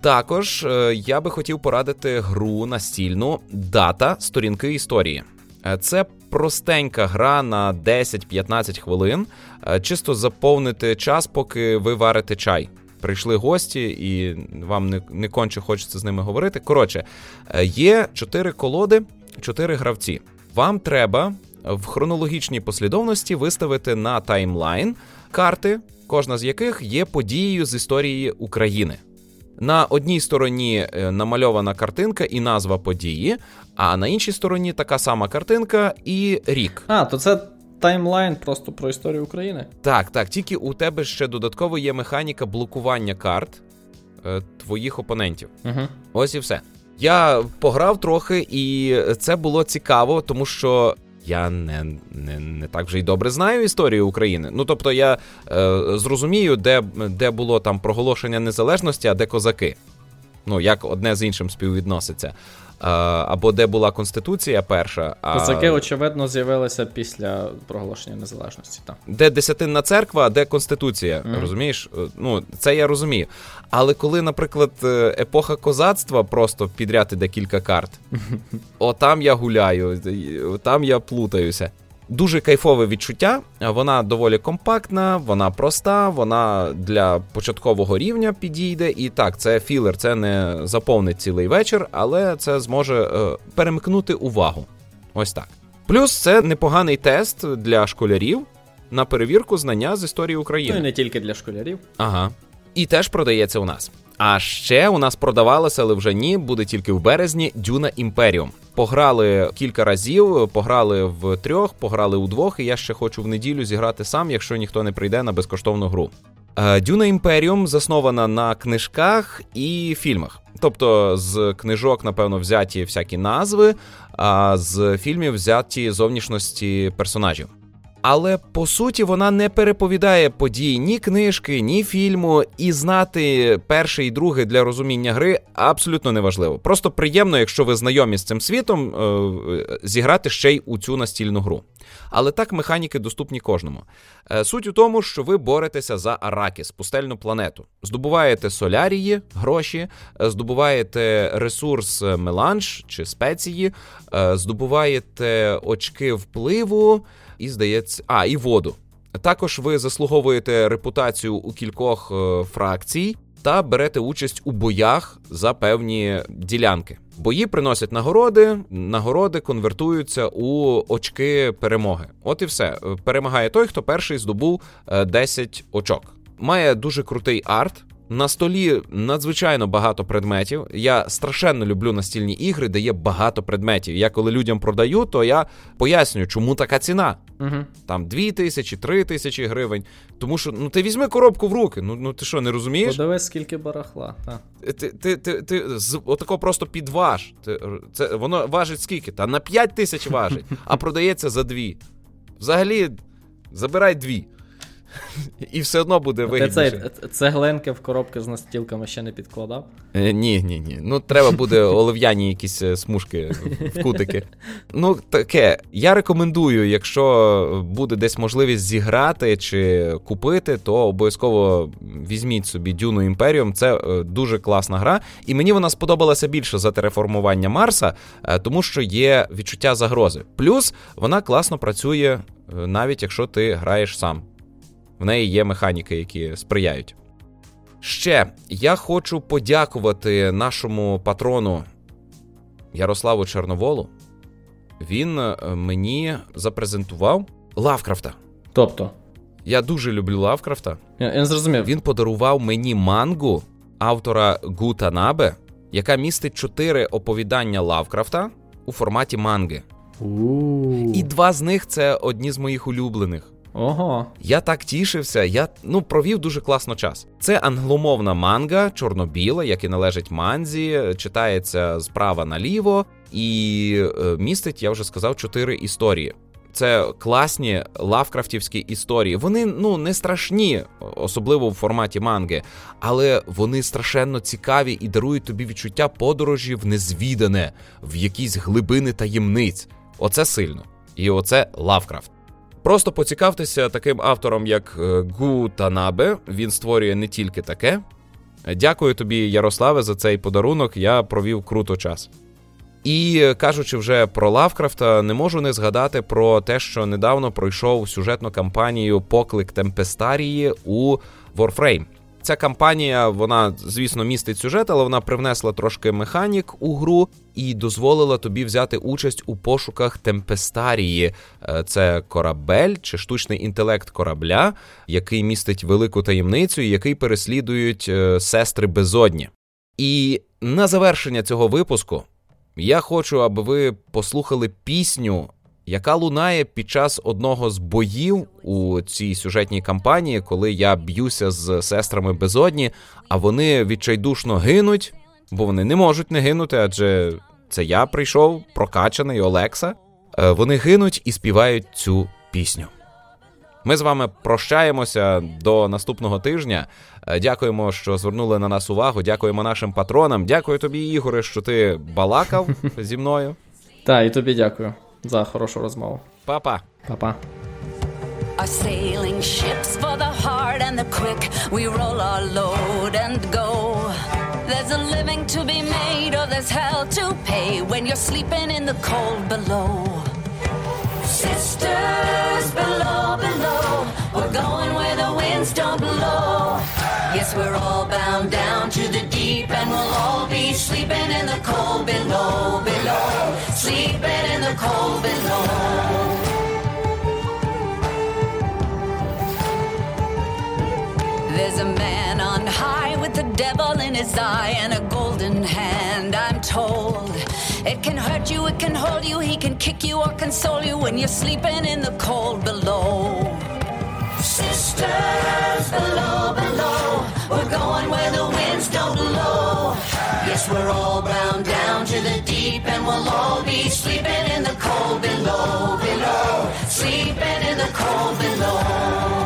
A: Також е, я би хотів порадити гру настільну дата сторінки історії. Це простенька гра на 10-15 хвилин, чисто заповнити час, поки ви варите чай прийшли гості, і вам не не конче хочеться з ними говорити. Коротше, е, є чотири колоди, чотири гравці. Вам треба в хронологічній послідовності виставити на таймлайн карти, кожна з яких є подією з історії України. На одній стороні е, намальована картинка і назва події, а на іншій стороні така сама картинка і рік.
B: А, то це таймлайн просто про історію України.
A: Так, так. Тільки у тебе ще додатково є механіка блокування карт е, твоїх опонентів.
B: Угу.
A: Ось і все. Я пограв трохи, і це було цікаво, тому що. Я не не, не так вже й добре знаю історію України. Ну тобто я е, зрозумію, де де було там проголошення незалежності, а де козаки. Ну, як одне з іншим співвідноситься або де була конституція перша.
B: А... Козаки, очевидно, з'явилися після проголошення незалежності. Так.
A: Де десятинна церква, а де конституція. Mm. Розумієш? Е, ну, це я розумію. Але коли, наприклад, е, епоха козацтва просто підряд іде кілька карт, отам я гуляю, там я плутаюся. Дуже кайфове відчуття. Вона доволі компактна, вона проста, вона для початкового рівня підійде. І так, це філер, це не заповнить цілий вечір, але це зможе е, перемкнути увагу. Ось так. Плюс це непоганий тест для школярів на перевірку знання з історії України.
B: Ну і не тільки для школярів.
A: Ага. І теж продається у нас. А ще у нас продавалося, але вже ні, буде тільки в березні Дюна Імперіум. Пограли кілька разів, пограли в трьох, пограли у двох, і я ще хочу в неділю зіграти сам, якщо ніхто не прийде на безкоштовну гру. Дюна Імперіум заснована на книжках і фільмах. Тобто з книжок, напевно, взяті всякі назви, а з фільмів взяті зовнішності персонажів. Але по суті вона не переповідає події ні книжки, ні фільму, і знати перше і друге для розуміння гри абсолютно неважливо. Просто приємно, якщо ви знайомі з цим світом, е, зіграти ще й у цю настільну гру. Але так механіки доступні кожному. Е, суть у тому, що ви боретеся за Аракіс, пустельну планету. Здобуваєте солярії, гроші, е, здобуваєте ресурс меланж чи спеції, здобуваєте очки впливу і здається, а і воду. Також ви заслуговуєте репутацію у кількох е, фракцій та берете участь у боях за певні ділянки. Бої приносять нагороди, нагороди конвертуються у очки перемоги. От і все. Перемагає той, хто перший здобув 10 е, очок. Має дуже крутий арт. На столі надзвичайно багато предметів. Я страшенно люблю настільні ігри, де є багато предметів. Я коли людям продаю, то я пояснюю, чому така ціна.
B: Угу.
A: Там дві тисячі, три тисячі гривень. Тому що ну ти візьми коробку в руки. Ну ну ти що, не розумієш?
B: Подивись, скільки барахла. Та.
A: Ти ти, ти, ти з отако просто підваж. Ти, це, Воно важить скільки? Та на 5 тисяч важить, а продається за дві. Взагалі, забирай дві. І все одно буде вигідніше.
B: Ти цеглинки в коробки з настілками ще не підкладав?
A: Е, ні, ні, ні. Ну, треба буде олив'яні якісь е, смужки в кутики. Ну, таке. Я рекомендую, якщо буде десь можливість зіграти чи купити, то обов'язково візьміть собі Дюну Імперіум. Це е, дуже класна гра. І мені вона сподобалася більше за тереформування Марса, тому що є відчуття загрози. Плюс вона класно працює, навіть якщо ти граєш сам в неї є механіки, які сприяють. Ще я хочу подякувати нашому патрону Ярославу Чорноволу. Він е, мені запрезентував Лавкрафта.
B: Тобто,
A: я дуже люблю Лавкрафта.
B: Я, я не зрозумів.
A: Він подарував мені мангу автора Гута Набе, яка містить чотири оповідання Лавкрафта у форматі манги.
B: У-у-у.
A: І два з них це одні з моїх улюблених.
B: Ого.
A: Я так тішився, я ну провів дуже класно час. Це англомовна манга, чорно-біла, як і належить манзі, читається справа наліво і е, містить, я вже сказав, чотири історії. Це класні лавкрафтівські історії. Вони ну не страшні, особливо в форматі манги, але вони страшенно цікаві і дарують тобі відчуття подорожі в незвідане, в якісь глибини таємниць. Оце сильно. І оце Лавкрафт. Просто поцікавтеся таким автором, як е, Гу Танабе. Він створює не тільки таке. Дякую тобі, Ярославе, за цей подарунок. Я провів круто час. І е, кажучи вже про Лавкрафта, не можу не згадати про те, що недавно пройшов сюжетну кампанію Поклик Темпестарії у Warframe. Ця кампанія, вона, звісно, містить сюжет, але вона привнесла трошки механік у гру і дозволила тобі взяти участь у пошуках Темпестарії. Е, Це корабель чи штучний інтелект корабля, який містить велику таємницю, і який переслідують е, сестри безодні. І на завершення цього випуску я хочу, аби ви послухали пісню, яка лунає під час одного з боїв у цій сюжетній кампанії, коли я б'юся з сестрами безодні, а вони відчайдушно гинуть, бо вони не можуть не гинути, адже це я прийшов, прокачаний Олекса. Е, Вони гинуть і співають цю пісню. Ми з вами прощаємося до наступного тижня. Е, Дякуємо, що звернули на нас увагу. Дякуємо нашим патронам. Дякую тобі, Ігоре, що ти балакав зі мною.
B: Та, і тобі дякую за хорошу розмову.
A: Па-па.
B: Па-па.
C: Are sailing ships for the hard and the quick. We roll our load and go. There's a living to be made, or there's hell to pay when you're sleeping in the cold below. Sisters below, below, we're going where the winds don't blow. Yes, we're all bound down to the deep, and we'll all be sleeping in the cold below, below, sleeping in the cold below. There's a man on high with the devil in his eye and a golden hand, I'm told. It can hurt you, it can hold you, he can kick you or console you when you're sleeping in the cold below. Sisters below, below, Yes, we're all bound down to the deep, and we'll all be sleeping in the cold below, below, sleeping in the cold below.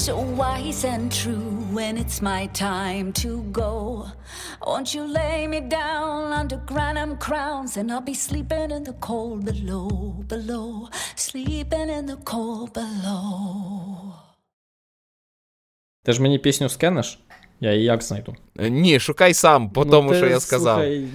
C: so wise and true. When it's my time to go, won't you lay me down under granum crowns and I'll be sleeping in the cold below, below, sleeping in the cold below.
B: Ти ж мені пісню скинеш? Я її як знайду?
A: Е, Ні, шукай сам по
B: Ну,
A: тому,
B: ти,
A: що я сказав.
B: слухай.